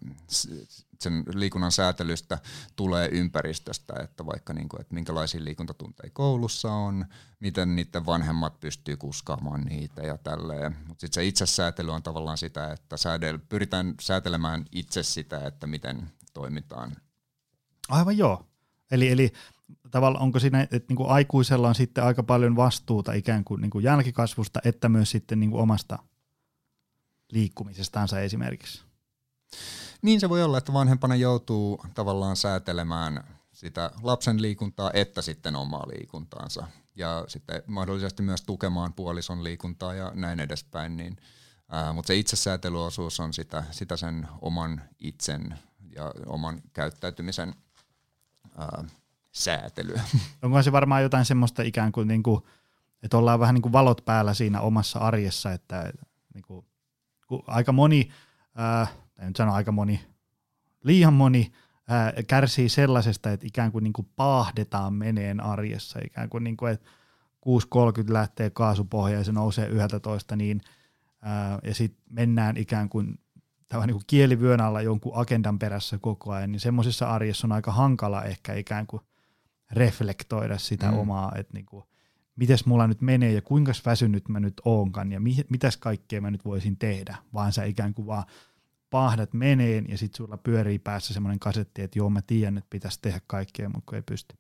sen liikunnan säätelystä tulee ympäristöstä, että vaikka niin kuin, että minkälaisia liikuntatunteja koulussa on, miten niiden vanhemmat pystyy kuskaamaan niitä ja tälleen. Mutta sitten se itsesäätely on tavallaan sitä, että säädel, pyritään säätelemään itse sitä, että miten toimitaan. Aivan joo. Eli, eli tavallaan onko siinä, että niin kuin aikuisella on sitten aika paljon vastuuta ikään kuin, niin kuin jälkikasvusta, että myös sitten niin kuin omasta liikkumisestaansa esimerkiksi? Niin se voi olla, että vanhempana joutuu tavallaan säätelemään sitä lapsen liikuntaa, että sitten omaa liikuntaansa. Ja sitten mahdollisesti myös tukemaan puolison liikuntaa ja näin edespäin. Niin, ää, mutta se itsesäätelyosuus on sitä, sitä sen oman itsen ja oman käyttäytymisen ää, säätelyä. Onko se varmaan jotain semmoista ikään kuin, niin kuin että ollaan vähän niin kuin valot päällä siinä omassa arjessa, että niin kuin, aika moni, ää, en nyt sano aika moni, liian moni ää, kärsii sellaisesta, että ikään kuin, niin kuin paahdetaan meneen arjessa, ikään kuin, niin kuin että 6.30 lähtee kaasupohja ja se nousee 11, niin, ää, ja sitten mennään ikään kuin tämä niin kuin kielivyön alla jonkun agendan perässä koko ajan, niin semmoisessa arjessa on aika hankala ehkä ikään kuin reflektoida sitä mm. omaa, että niin kuin, mites mulla nyt menee ja kuinka väsynyt mä nyt oonkaan ja mi- mitäs kaikkea mä nyt voisin tehdä, vaan sä ikään kuin vaan pahdat meneen ja sitten sulla pyörii päässä semmoinen kasetti, että joo mä tiedän, että pitäisi tehdä kaikkea, mutta ei pysty.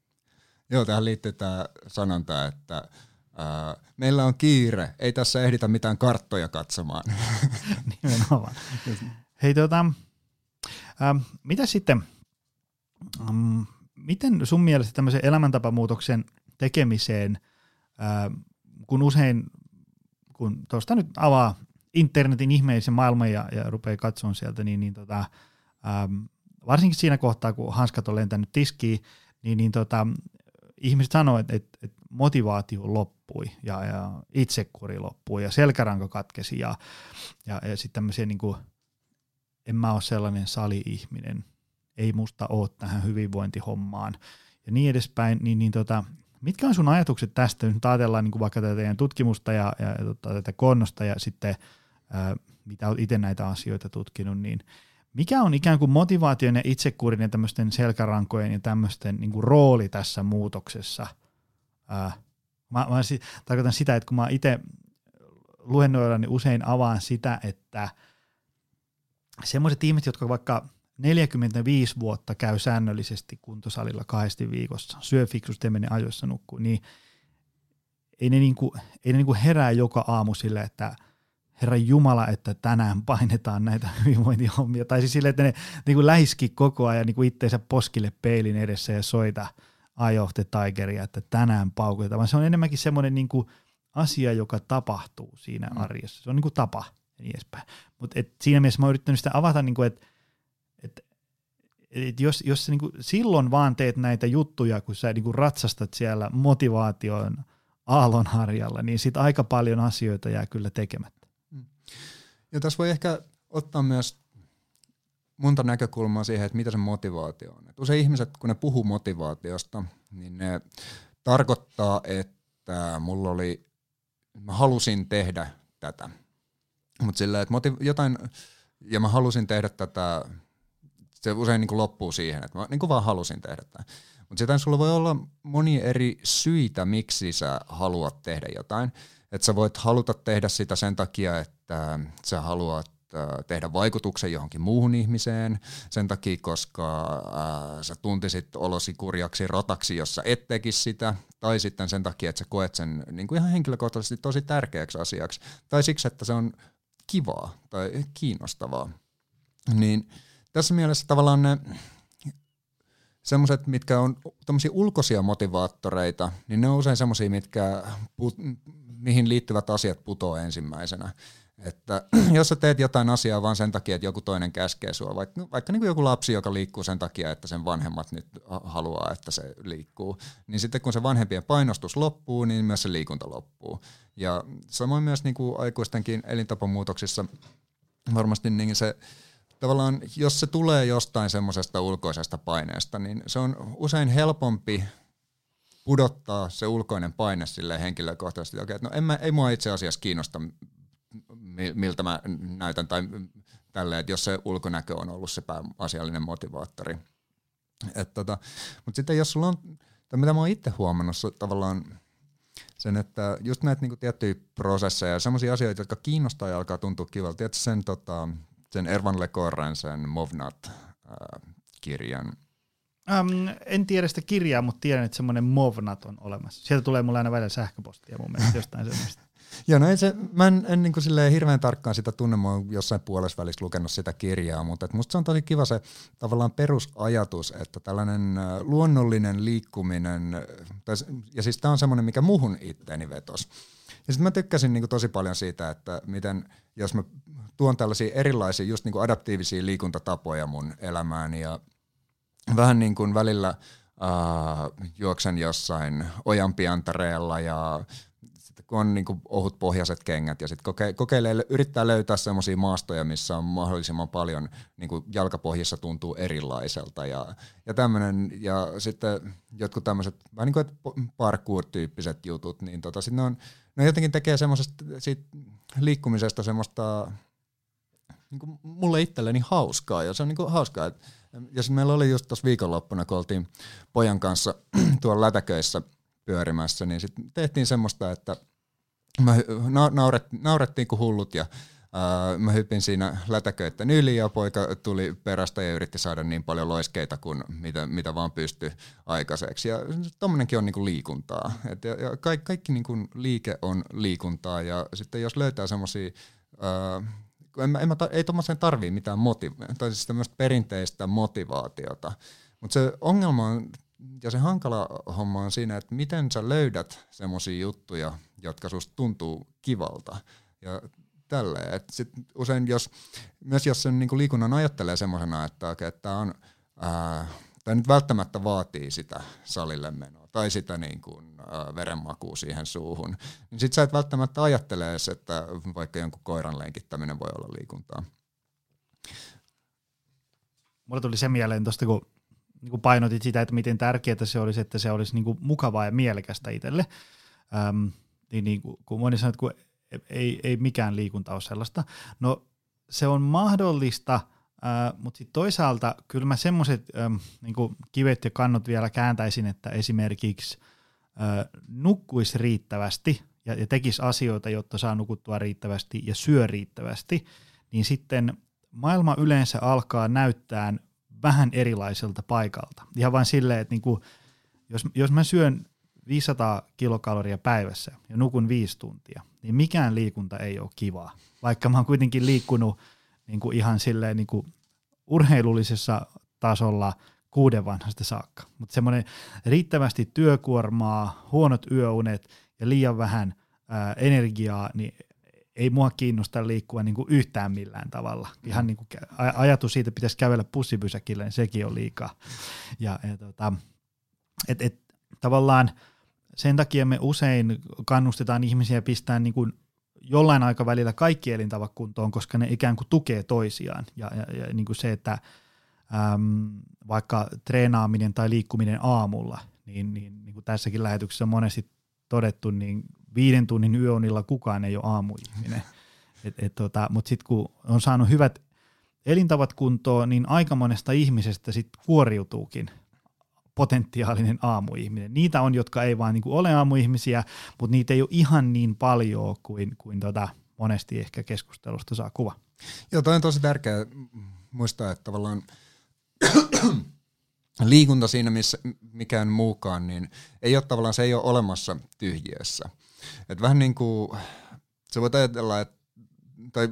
Joo, tähän liittyy tämä sanonta, että ää, meillä on kiire, ei tässä ehditä mitään karttoja katsomaan. Nimenomaan. Hei tota, ää, mitä sitten, um, miten sun mielestä tämmöisen elämäntapamuutoksen tekemiseen, ää, kun usein, kun tuosta nyt avaa internetin ihmeisen maailman ja, ja rupeaa katsomaan sieltä, niin, niin tota, äm, varsinkin siinä kohtaa, kun hanskat on lentänyt tiskiin, niin, niin tota, ihmiset sanoo, että, että, motivaatio loppui ja, ja itsekuri loppui ja selkäranko katkesi ja, ja, ja sitten tämmöisiä niin kuin, en mä ole sellainen sali-ihminen, ei musta ole tähän hyvinvointihommaan ja niin edespäin, niin, niin tota, mitkä on sun ajatukset tästä, nyt ajatellaan niin kuin vaikka tätä teidän tutkimusta ja, ja, ja tota, tätä konnosta ja sitten mitä olet itse näitä asioita tutkinut, niin mikä on ikään kuin motivaation ja itsekurin ja tämmöisten selkärankojen ja tämmöisten niin kuin rooli tässä muutoksessa? Ää, mä, mä si- tarkoitan sitä, että kun mä itse luennoilla, niin usein avaan sitä, että semmoiset ihmiset, jotka vaikka 45 vuotta käy säännöllisesti kuntosalilla kahdesti viikossa, syö fiksusti ja menee ajoissa nukkuu, niin ei ne, niinku, ei ne niinku herää joka aamu sille, että – Herra Jumala, että tänään painetaan näitä hyvinvointihommia. Tai siis silleen, että ne niin kuin lähiski koko ajan niin kuin itteensä poskille peilin edessä ja soita Eye of the Tigeria, että tänään paukutetaan. Vaan se on enemmänkin semmoinen niin kuin asia, joka tapahtuu siinä mm. arjessa. Se on niin kuin tapa ja niin edespäin. Mutta siinä mielessä mä oon yrittänyt sitä avata, niin kuin, että et, et jos, jos sä niin kuin silloin vaan teet näitä juttuja, kun sä niin kuin ratsastat siellä motivaation aallonharjalla, niin sit aika paljon asioita jää kyllä tekemättä. Ja tässä voi ehkä ottaa myös monta näkökulmaa siihen, että mitä se motivaatio on. Et usein ihmiset, kun ne puhuu motivaatiosta, niin ne tarkoittaa, että mulla oli, mä halusin tehdä tätä. Mutta sillä, että motiv- jotain, ja mä halusin tehdä tätä, se usein niin kuin loppuu siihen, että mä niin kuin vaan halusin tehdä tätä. Mutta sitten sulla voi olla moni eri syitä, miksi sä haluat tehdä jotain. Että sä voit haluta tehdä sitä sen takia, että sä haluat äh, tehdä vaikutuksen johonkin muuhun ihmiseen sen takia, koska ää, äh, sä tuntisit olosi kurjaksi rotaksi, jossa et tekisi sitä, tai sitten sen takia, että sä koet sen niin kuin ihan henkilökohtaisesti tosi tärkeäksi asiaksi, tai siksi, että se on kivaa tai kiinnostavaa. Niin tässä mielessä tavallaan ne semmoiset, mitkä on tämmöisiä ulkoisia motivaattoreita, niin ne on usein semmoisia, mitkä mihin liittyvät asiat putoo ensimmäisenä. Että jos sä teet jotain asiaa vaan sen takia, että joku toinen käskee sua, vaikka, vaikka niin kuin joku lapsi, joka liikkuu sen takia, että sen vanhemmat nyt haluaa, että se liikkuu, niin sitten kun se vanhempien painostus loppuu, niin myös se liikunta loppuu. Ja samoin myös niin kuin aikuistenkin elintapamuutoksissa varmasti niin se tavallaan, jos se tulee jostain semmoisesta ulkoisesta paineesta, niin se on usein helpompi pudottaa se ulkoinen paine sille henkilökohtaisesti, okay, että no en mä, ei mua itse asiassa kiinnosta, miltä mä näytän tai tälleen, että jos se ulkonäkö on ollut se pääasiallinen motivaattori. tota, Mutta sitten jos sulla on, tai mitä mä oon itse huomannut tavallaan sen, että just näitä niinku tiettyjä prosesseja, sellaisia asioita, jotka kiinnostaa ja alkaa tuntua kivalta. Tiedätkö sen, tota, sen Ervan Lekorren, sen Movnat-kirjan, Ähm, en tiedä sitä kirjaa, mutta tiedän, että semmoinen Movnat on olemassa. Sieltä tulee mulle aina välillä sähköpostia mun mielestä jostain semmoista. Joo, no se, mä en, en niin kuin hirveän tarkkaan sitä tunne, mä oon jossain puolessa välissä lukenut sitä kirjaa, mutta et musta se on tosi kiva se tavallaan perusajatus, että tällainen luonnollinen liikkuminen, tai, ja siis tämä on semmoinen, mikä muhun itteeni vetos. Ja sitten mä tykkäsin niin tosi paljon siitä, että miten, jos mä tuon tällaisia erilaisia just niin adaptiivisia liikuntatapoja mun elämään ja vähän niin kuin välillä äh, juoksen jossain ojanpiantareella ja sitten kun on niin kuin ohut pohjaiset kengät ja sitten koke- kokeilee, yrittää löytää semmoisia maastoja, missä on mahdollisimman paljon niin kuin jalkapohjassa tuntuu erilaiselta ja, ja tämmöinen ja sitten jotkut tämmöiset vähän niin kuin parkour-tyyppiset jutut, niin tota, sitten ne, on, ne jotenkin tekee semmoisesta liikkumisesta semmoista niin kuin mulle itselleni hauskaa ja se on niin kuin hauskaa, että ja sitten meillä oli just tuossa viikonloppuna, kun oltiin pojan kanssa tuolla lätäköissä pyörimässä, niin sitten tehtiin semmoista, että nauret, naurettiin kuin hullut ja Ää, mä hypin siinä lätäköiden yli ja poika tuli perästä ja yritti saada niin paljon loiskeita kuin mitä, mitä vaan pystyi aikaiseksi. Ja tommonenkin on niinku liikuntaa. Et ja, ja kaikki, kaikki niinku liike on liikuntaa ja sitten jos löytää semmoisia en, en ei tuommoiseen tarvii mitään motiv- tai siis perinteistä motivaatiota. Mutta se ongelma on, ja se hankala homma on siinä, että miten sä löydät semmoisia juttuja, jotka susta tuntuu kivalta. Ja tälleen. Et sit usein jos, myös jos sen niinku liikunnan ajattelee semmoisena, että, okay, että tämä nyt välttämättä vaatii sitä salille menoa tai sitä niin kuin, ää, verenmakua siihen suuhun, niin sit sä et välttämättä ajattele edes, että vaikka jonkun koiran lenkittäminen voi olla liikuntaa. Mulla tuli se mieleen tuosta, kun niin kuin painotit sitä, että miten tärkeää se olisi, että se olisi niin kuin mukavaa ja mielekästä itselle. Ähm, niin, niin kuin, kun moni sanoo, että kun ei, ei mikään liikunta ole sellaista. No se on mahdollista, mutta sitten toisaalta kyllä mä semmoiset ähm, niin kivet ja kannot vielä kääntäisin, että esimerkiksi äh, nukkuisi riittävästi ja, ja tekisi asioita, jotta saa nukuttua riittävästi ja syö riittävästi, niin sitten maailma yleensä alkaa näyttää vähän erilaiselta paikalta. Ihan vain silleen, että niin kuin, jos, jos mä syön 500 kilokaloria päivässä ja nukun viisi tuntia, niin mikään liikunta ei ole kivaa. Vaikka mä oon kuitenkin liikkunut niin kuin ihan silleen niin kuin urheilullisessa tasolla kuuden vanhasta saakka. Mutta semmoinen riittävästi työkuormaa, huonot yöunet ja liian vähän ää, energiaa, niin ei mua kiinnosta liikkua niin kuin yhtään millään tavalla. Ihan niin kuin ajatus siitä, että pitäisi kävellä pussipysäkille, niin sekin on liikaa. Ja, ja tota, et, et, tavallaan sen takia me usein kannustetaan ihmisiä pistää niin kuin jollain aikavälillä kaikki elintavat kuntoon, koska ne ikään kuin tukee toisiaan. Ja, ja, ja niin kuin se, että äm, vaikka treenaaminen tai liikkuminen aamulla, niin, niin, niin kuin tässäkin lähetyksessä on monesti todettu, niin viiden tunnin yöunilla kukaan ei ole aamuihminen. Et, et tota, Mutta sitten kun on saanut hyvät elintavat kuntoon, niin aika monesta ihmisestä sitten kuoriutuukin potentiaalinen aamuihminen. Niitä on, jotka ei vaan niin kuin ole aamuihmisiä, mutta niitä ei ole ihan niin paljon kuin, kuin tota monesti ehkä keskustelusta saa kuva. Joo, toi on tosi tärkeää muistaa, että tavallaan liikunta siinä, missä mikään muukaan, niin ei ole tavallaan, se ei ole olemassa tyhjiössä. Et vähän niin kuin, se voi ajatella, että, tai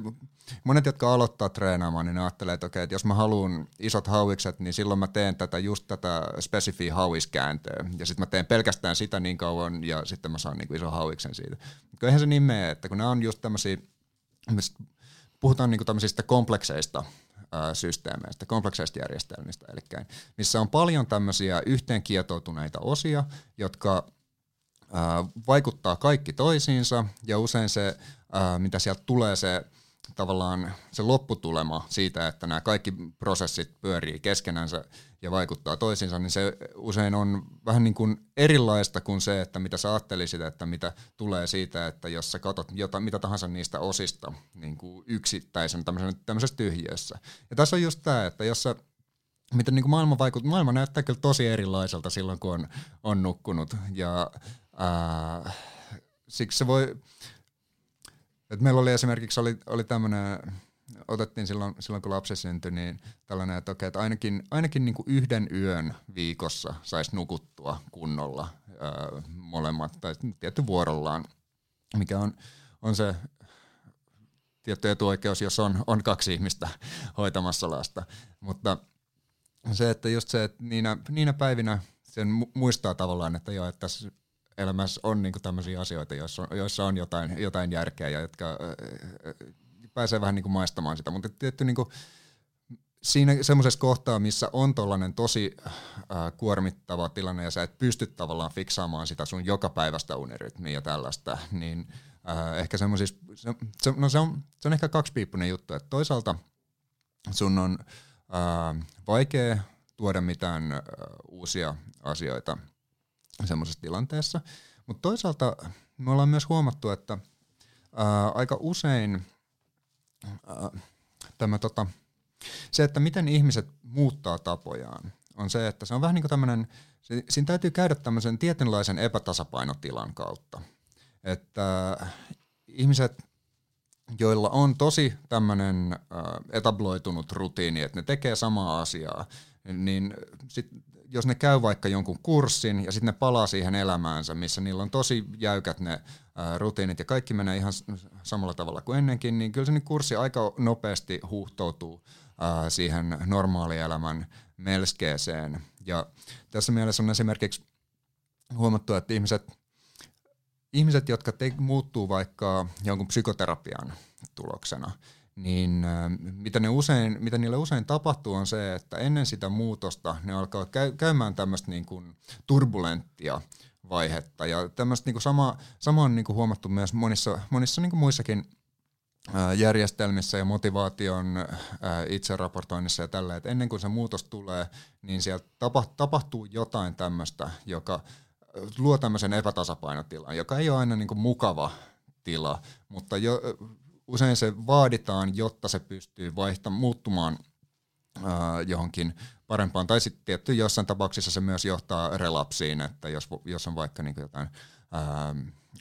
monet, jotka aloittaa treenaamaan, niin ne ajattelee, että okei, että jos mä haluan isot hauikset, niin silloin mä teen tätä just tätä spesifiä hauiskääntöä. Ja sitten mä teen pelkästään sitä niin kauan, ja sitten mä saan niin kuin ison hauiksen siitä. Mutta eihän se niin mene, että kun nämä on just tämmöisiä, puhutaan niin kuin tämmöisistä komplekseista systeemeistä, komplekseista järjestelmistä, eli missä on paljon tämmöisiä yhteen kietoutuneita osia, jotka vaikuttaa kaikki toisiinsa, ja usein se, mitä sieltä tulee, se tavallaan se lopputulema siitä, että nämä kaikki prosessit pyörii keskenänsä ja vaikuttaa toisiinsa, niin se usein on vähän niin kuin erilaista kuin se, että mitä sä ajattelisit, että mitä tulee siitä, että jos sä katsot jota, mitä tahansa niistä osista niin kuin yksittäisen tämmöisessä tyhjiössä. Ja tässä on just tämä, että jos sä miten niin kuin maailma vaikuttaa, maailma näyttää kyllä tosi erilaiselta silloin, kun on, on nukkunut ja ää, siksi se voi, et meillä oli esimerkiksi oli, oli tämmöinen, otettiin silloin, silloin kun lapsi syntyi, niin tällainen, että, okei, että ainakin, ainakin niin kuin yhden yön viikossa saisi nukuttua kunnolla ää, molemmat, tai tietty vuorollaan, mikä on, on se tietty etuoikeus, jos on, on kaksi ihmistä hoitamassa lasta. Mutta se, että just se, että niinä, niinä päivinä sen muistaa tavallaan, että joo, että tässä elämässä on niinku tämmöisiä asioita, joissa on, joissa on jotain, jotain järkeä ja jotka äh, pääsee vähän niinku maistamaan sitä. Mutta tietty niinku, siinä semmoisessa kohtaa, missä on tollainen tosi äh, kuormittava tilanne ja sä et pysty tavallaan fiksaamaan sitä sun joka päivästä unirytmiä ja tällaista, niin äh, ehkä semmoisissa, se, se, no se on, se on ehkä kaksipiippunen juttu, että toisaalta sun on äh, vaikea tuoda mitään äh, uusia asioita semmoisessa tilanteessa. Mutta toisaalta me ollaan myös huomattu, että ää, aika usein ää, tämä tota, se, että miten ihmiset muuttaa tapojaan, on se, että se on vähän niin kuin tämmöinen, siinä täytyy käydä tämmöisen tietynlaisen epätasapainotilan kautta. Että ihmiset joilla on tosi tämmöinen etabloitunut rutiini, että ne tekee samaa asiaa, niin sit, jos ne käy vaikka jonkun kurssin ja sitten ne palaa siihen elämäänsä, missä niillä on tosi jäykät ne rutiinit ja kaikki menee ihan samalla tavalla kuin ennenkin, niin kyllä se niin kurssi aika nopeasti huuhtoutuu ää, siihen normaalielämän melskeeseen. Ja tässä mielessä on esimerkiksi huomattu, että ihmiset, ihmiset jotka te, muuttuu vaikka jonkun psykoterapian tuloksena, niin mitä, ne usein, mitä niille usein tapahtuu on se, että ennen sitä muutosta ne alkaa käy, käymään tämmöistä niin kuin turbulenttia vaihetta. Ja tämmöistä niin kuin sama, sama on niin kuin huomattu myös monissa, monissa niin kuin muissakin järjestelmissä ja motivaation itseraportoinnissa ja tällä, että ennen kuin se muutos tulee, niin sieltä tapahtuu jotain tämmöistä, joka luo tämmöisen epätasapainotilan, joka ei ole aina niin kuin mukava tila, mutta jo, usein se vaaditaan, jotta se pystyy vaihtamaan, muuttumaan ää, johonkin parempaan. Tai sitten tietty jossain tapauksissa se myös johtaa relapsiin, että jos, jos on vaikka niin jotain ää,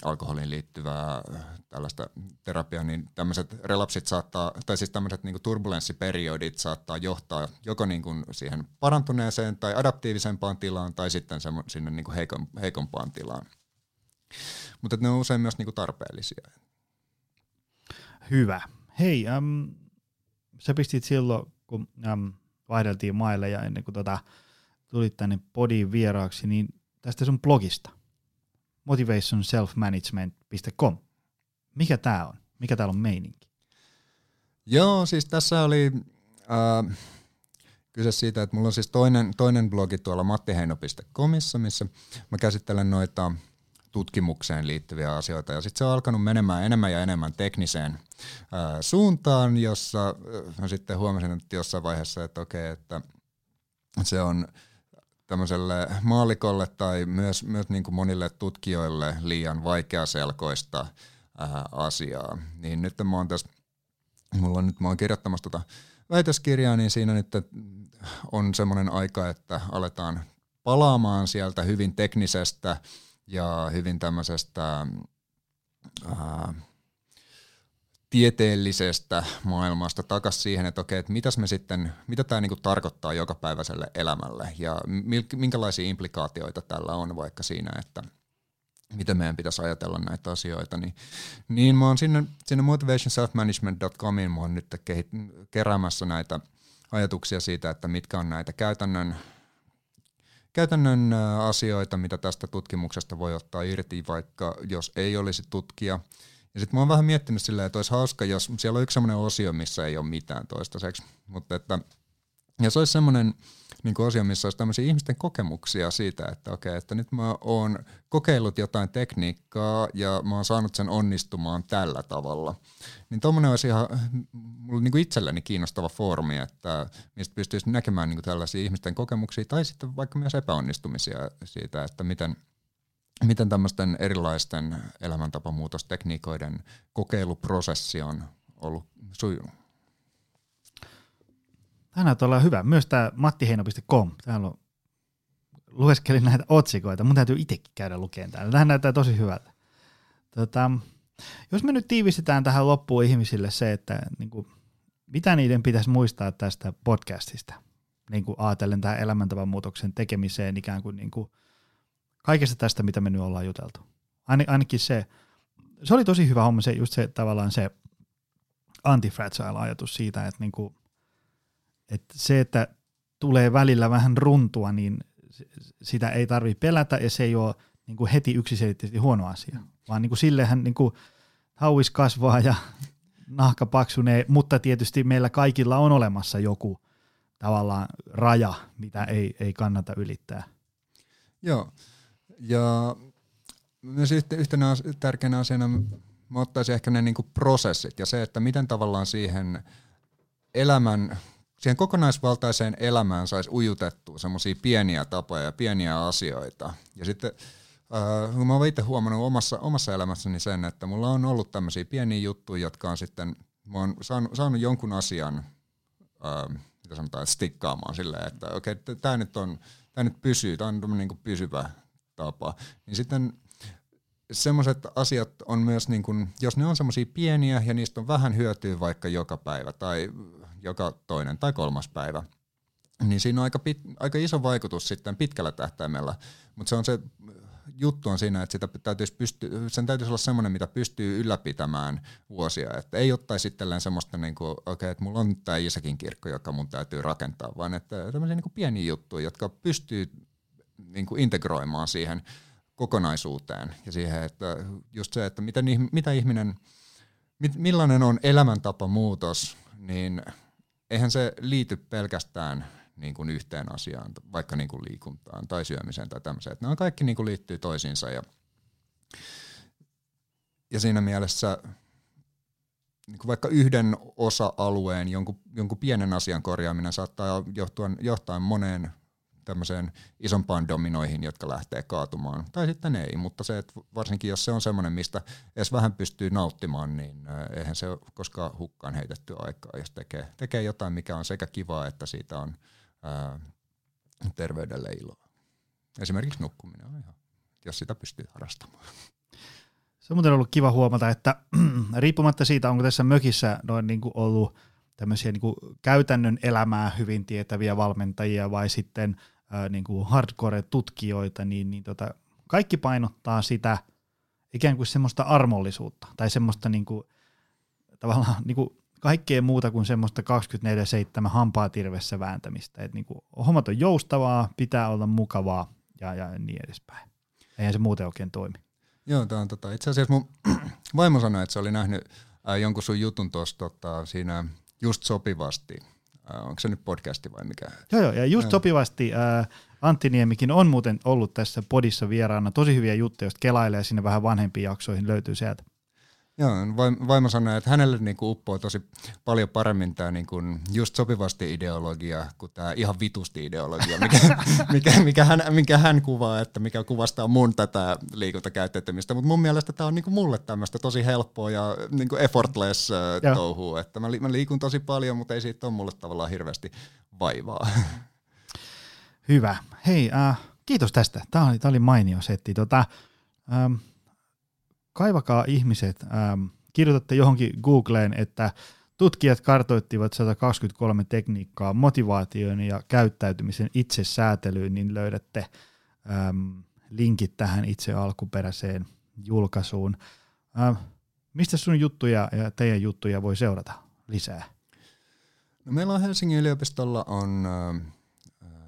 alkoholiin liittyvää tällaista terapiaa, niin tämmöiset relapsit saattaa, tai siis tämmöiset niin turbulenssiperiodit saattaa johtaa joko niin kuin siihen parantuneeseen tai adaptiivisempaan tilaan tai sitten sinne niin kuin heikon, heikompaan tilaan. Mutta ne on usein myös niin kuin tarpeellisia. Hyvä. Hei, äm, sä pistit silloin, kun äm, vaihdeltiin maille ja ennen kuin tota, tulit tänne podiin vieraaksi, niin tästä sun blogista, motivationselfmanagement.com. Mikä tää on? Mikä täällä on meininki? Joo, siis tässä oli äh, kyse siitä, että mulla on siis toinen, toinen blogi tuolla mattiheino.comissa, missä mä käsittelen noita tutkimukseen liittyviä asioita. Ja sitten se on alkanut menemään enemmän ja enemmän tekniseen ää, suuntaan, jossa mä sitten huomasin, että jossain vaiheessa, että okei, että se on tämmöiselle maalikolle tai myös, myös niin kuin monille tutkijoille liian vaikeaselkoista ää, asiaa. Niin nyt mä oon tässä, mulla on nyt, mä oon kirjoittamassa tota väitöskirjaa, niin siinä nyt on semmoinen aika, että aletaan palaamaan sieltä hyvin teknisestä ja hyvin tämmöisestä ää, tieteellisestä maailmasta takaisin siihen, että okei, että mitäs me sitten, mitä tämä niinku tarkoittaa jokapäiväiselle elämälle? Ja minkälaisia implikaatioita tällä on vaikka siinä, että miten meidän pitäisi ajatella näitä asioita, niin, niin mä oon sinne, sinne motivationselfmanagement.comiin mä oon nyt kehit, keräämässä näitä ajatuksia siitä, että mitkä on näitä käytännön käytännön asioita, mitä tästä tutkimuksesta voi ottaa irti, vaikka jos ei olisi tutkija. Ja sitten mä oon vähän miettinyt silleen, että olisi hauska, jos siellä on yksi sellainen osio, missä ei ole mitään toistaiseksi, mutta että ja se olisi semmoinen niin osio, missä olisi tämmöisiä ihmisten kokemuksia siitä, että okei, että nyt mä oon kokeillut jotain tekniikkaa ja mä oon saanut sen onnistumaan tällä tavalla. Niin tuommoinen olisi ihan mulle niin kuin itselleni kiinnostava foorumi, että mistä pystyisi näkemään niin kuin tällaisia ihmisten kokemuksia tai sitten vaikka myös epäonnistumisia siitä, että miten, miten tämmöisten erilaisten elämäntapamuutostekniikoiden kokeiluprosessi on ollut sujunut. Tämä näyttää olla hyvä. Myös tämä mattiheino.com. Täällä on lueskelin näitä otsikoita. Mun täytyy itsekin käydä lukemaan täällä. Tähän näyttää tosi hyvältä. Tota, jos me nyt tiivistetään tähän loppuun ihmisille se, että niin kuin, mitä niiden pitäisi muistaa tästä podcastista, niin kuin ajatellen tähän elämäntavan muutoksen tekemiseen ikään kuin, niin kuin kaikesta tästä, mitä me nyt ollaan juteltu. Ain, ainakin se, se oli tosi hyvä homma, se, just se tavallaan se antifragile ajatus siitä, että niin kuin, että se, että tulee välillä vähän runtua, niin sitä ei tarvitse pelätä ja se ei ole niin kuin heti yksiselitteisesti huono asia, vaan niin kuin sillehän niin kuin hauis kasvaa ja nahka paksunee, mutta tietysti meillä kaikilla on olemassa joku tavallaan raja, mitä ei, ei kannata ylittää. Joo, ja myös yhtenä tärkeänä asiana mä ottaisin ehkä ne niinku prosessit ja se, että miten tavallaan siihen elämän siihen kokonaisvaltaiseen elämään saisi ujutettua semmoisia pieniä tapoja ja pieniä asioita. Ja sitten äh, mä oon itse huomannut omassa, omassa elämässäni sen, että mulla on ollut tämmöisiä pieniä juttuja, jotka on sitten, mä oon saanut, saanut jonkun asian, äh, mitä sanotaan, stikkaamaan silleen, että okei, okay, tämä nyt on, tämä nyt pysyy, tämä on niin pysyvä tapa. Niin sitten semmoiset asiat on myös, niin kun, jos ne on semmoisia pieniä ja niistä on vähän hyötyä vaikka joka päivä tai joka toinen tai kolmas päivä, niin siinä on aika, pit, aika iso vaikutus sitten pitkällä tähtäimellä. Mutta se on se juttu on siinä, että sitä täytyisi pysty, sen täytyisi olla semmoinen, mitä pystyy ylläpitämään vuosia. Että ei ottaisi sitten semmoista, niin kuin, okay, että mulla on tämä Isäkin kirkko, joka mun täytyy rakentaa, vaan että tämmöisiä niin kuin pieniä juttuja, jotka pystyy niin kuin integroimaan siihen kokonaisuuteen ja siihen, että just se, että miten, mitä ihminen, millainen on elämäntapa muutos, niin eihän se liity pelkästään niin kuin yhteen asiaan, vaikka niin kuin liikuntaan tai syömiseen tai tämmöiseen. Että nämä kaikki niin kuin liittyy toisiinsa ja, ja siinä mielessä niin kuin vaikka yhden osa-alueen, jonkun, jonkun pienen asian korjaaminen saattaa johtua, johtaa moneen tämmöiseen isompaan dominoihin, jotka lähtee kaatumaan. Tai sitten ei, mutta se, että varsinkin jos se on semmoinen, mistä edes vähän pystyy nauttimaan, niin eihän se ole koskaan hukkaan heitetty aikaa, jos tekee, tekee jotain, mikä on sekä kivaa, että siitä on ää, terveydelle iloa. Esimerkiksi nukkuminen on ihan, jos sitä pystyy harrastamaan. Se on muuten ollut kiva huomata, että riippumatta siitä, onko tässä mökissä noin niin kuin ollut tämmöisiä niin kuin käytännön elämää hyvin tietäviä valmentajia vai sitten ää, niin kuin hardcore-tutkijoita, niin, niin tota, kaikki painottaa sitä ikään kuin semmoista armollisuutta tai semmoista niin kuin, tavallaan niin kuin kaikkea muuta kuin semmoista 24-7 hampaa tirvessä vääntämistä. Et niinku, hommat on joustavaa, pitää olla mukavaa ja, ja niin edespäin. Eihän se muuten oikein toimi. Joo, tämä on tota, itse asiassa mun vaimo sanoi, että se oli nähnyt äh, jonkun sun jutun tuossa tota, siinä just sopivasti. Äh, onko se nyt podcasti vai mikä? Joo, joo, ja just joo. sopivasti äh, Antti Niemikin on muuten ollut tässä podissa vieraana. Tosi hyviä juttuja, jos kelailee sinne vähän vanhempiin jaksoihin, löytyy sieltä. Joo, vaimo sanoi, että hänelle niinku uppoo tosi paljon paremmin tämä niinku just sopivasti ideologia kuin tämä ihan vitusti ideologia, mikä, mikä, mikä, hän, mikä hän kuvaa, että mikä kuvastaa mun tätä liikuntakäyttäytymistä. Mutta mun mielestä tämä on niinku mulle tämmöistä tosi helppoa ja niinku effortless uh, touhua. Että mä, mä liikun tosi paljon, mutta ei siitä ole mulle tavallaan hirveästi vaivaa. Hyvä. Hei, uh, kiitos tästä. Tämä oli, tämä oli mainio setti. Tota, um, kaivakaa ihmiset, ähm, kirjoitatte johonkin Googleen, että tutkijat kartoittivat 123 tekniikkaa motivaation ja käyttäytymisen itsesäätelyyn, niin löydätte ähm, linkit tähän itse alkuperäiseen julkaisuun. Ähm, mistä sun juttuja ja teidän juttuja voi seurata lisää? No meillä on Helsingin yliopistolla on äh,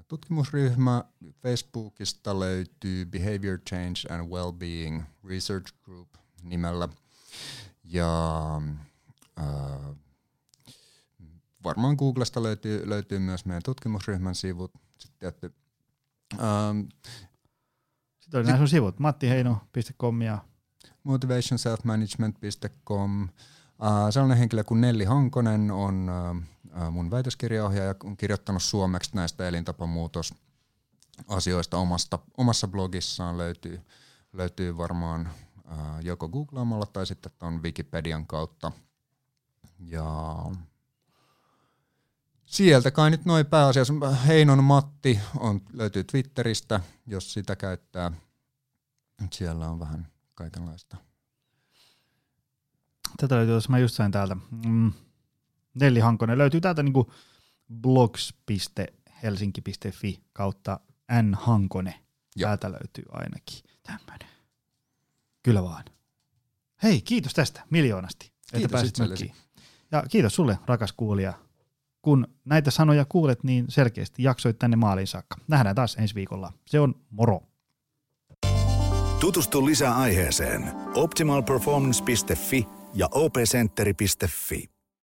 tutkimusryhmä. Facebookista löytyy Behavior Change and Wellbeing Research Group nimellä. Ja äh, varmaan Googlesta löytyy, löytyy myös meidän tutkimusryhmän sivut. Sitten tietty, ähm, Sitten oli nämä sun sivut, mattiheino.com ja motivationselfmanagement.com. Äh, sellainen henkilö kuin Nelli Hankonen on uh, mun väitöskirjaohjaaja, on kirjoittanut suomeksi näistä elintapamuutos asioista omasta, omassa blogissaan löytyy, löytyy varmaan joko googlaamalla tai sitten tuon Wikipedian kautta. Ja sieltä kai nyt noin pääasiassa. Heinon Matti on, löytyy Twitteristä, jos sitä käyttää. Siellä on vähän kaikenlaista. Tätä löytyy, jos mä just sain täältä. Mm. Nelli Hankonen löytyy täältä niin blogs.helsinki.fi kautta N Hankonen. Täältä löytyy ainakin tämmöinen. Kyllä vaan. Hei, kiitos tästä miljoonasti, kiitos että pääsit mökkiin. Ja kiitos sulle, rakas kuulija. Kun näitä sanoja kuulet, niin selkeästi jaksoit tänne maaliin saakka. Nähdään taas ensi viikolla. Se on moro. Tutustu lisää aiheeseen optimalperformance.fi ja opcenteri.fi.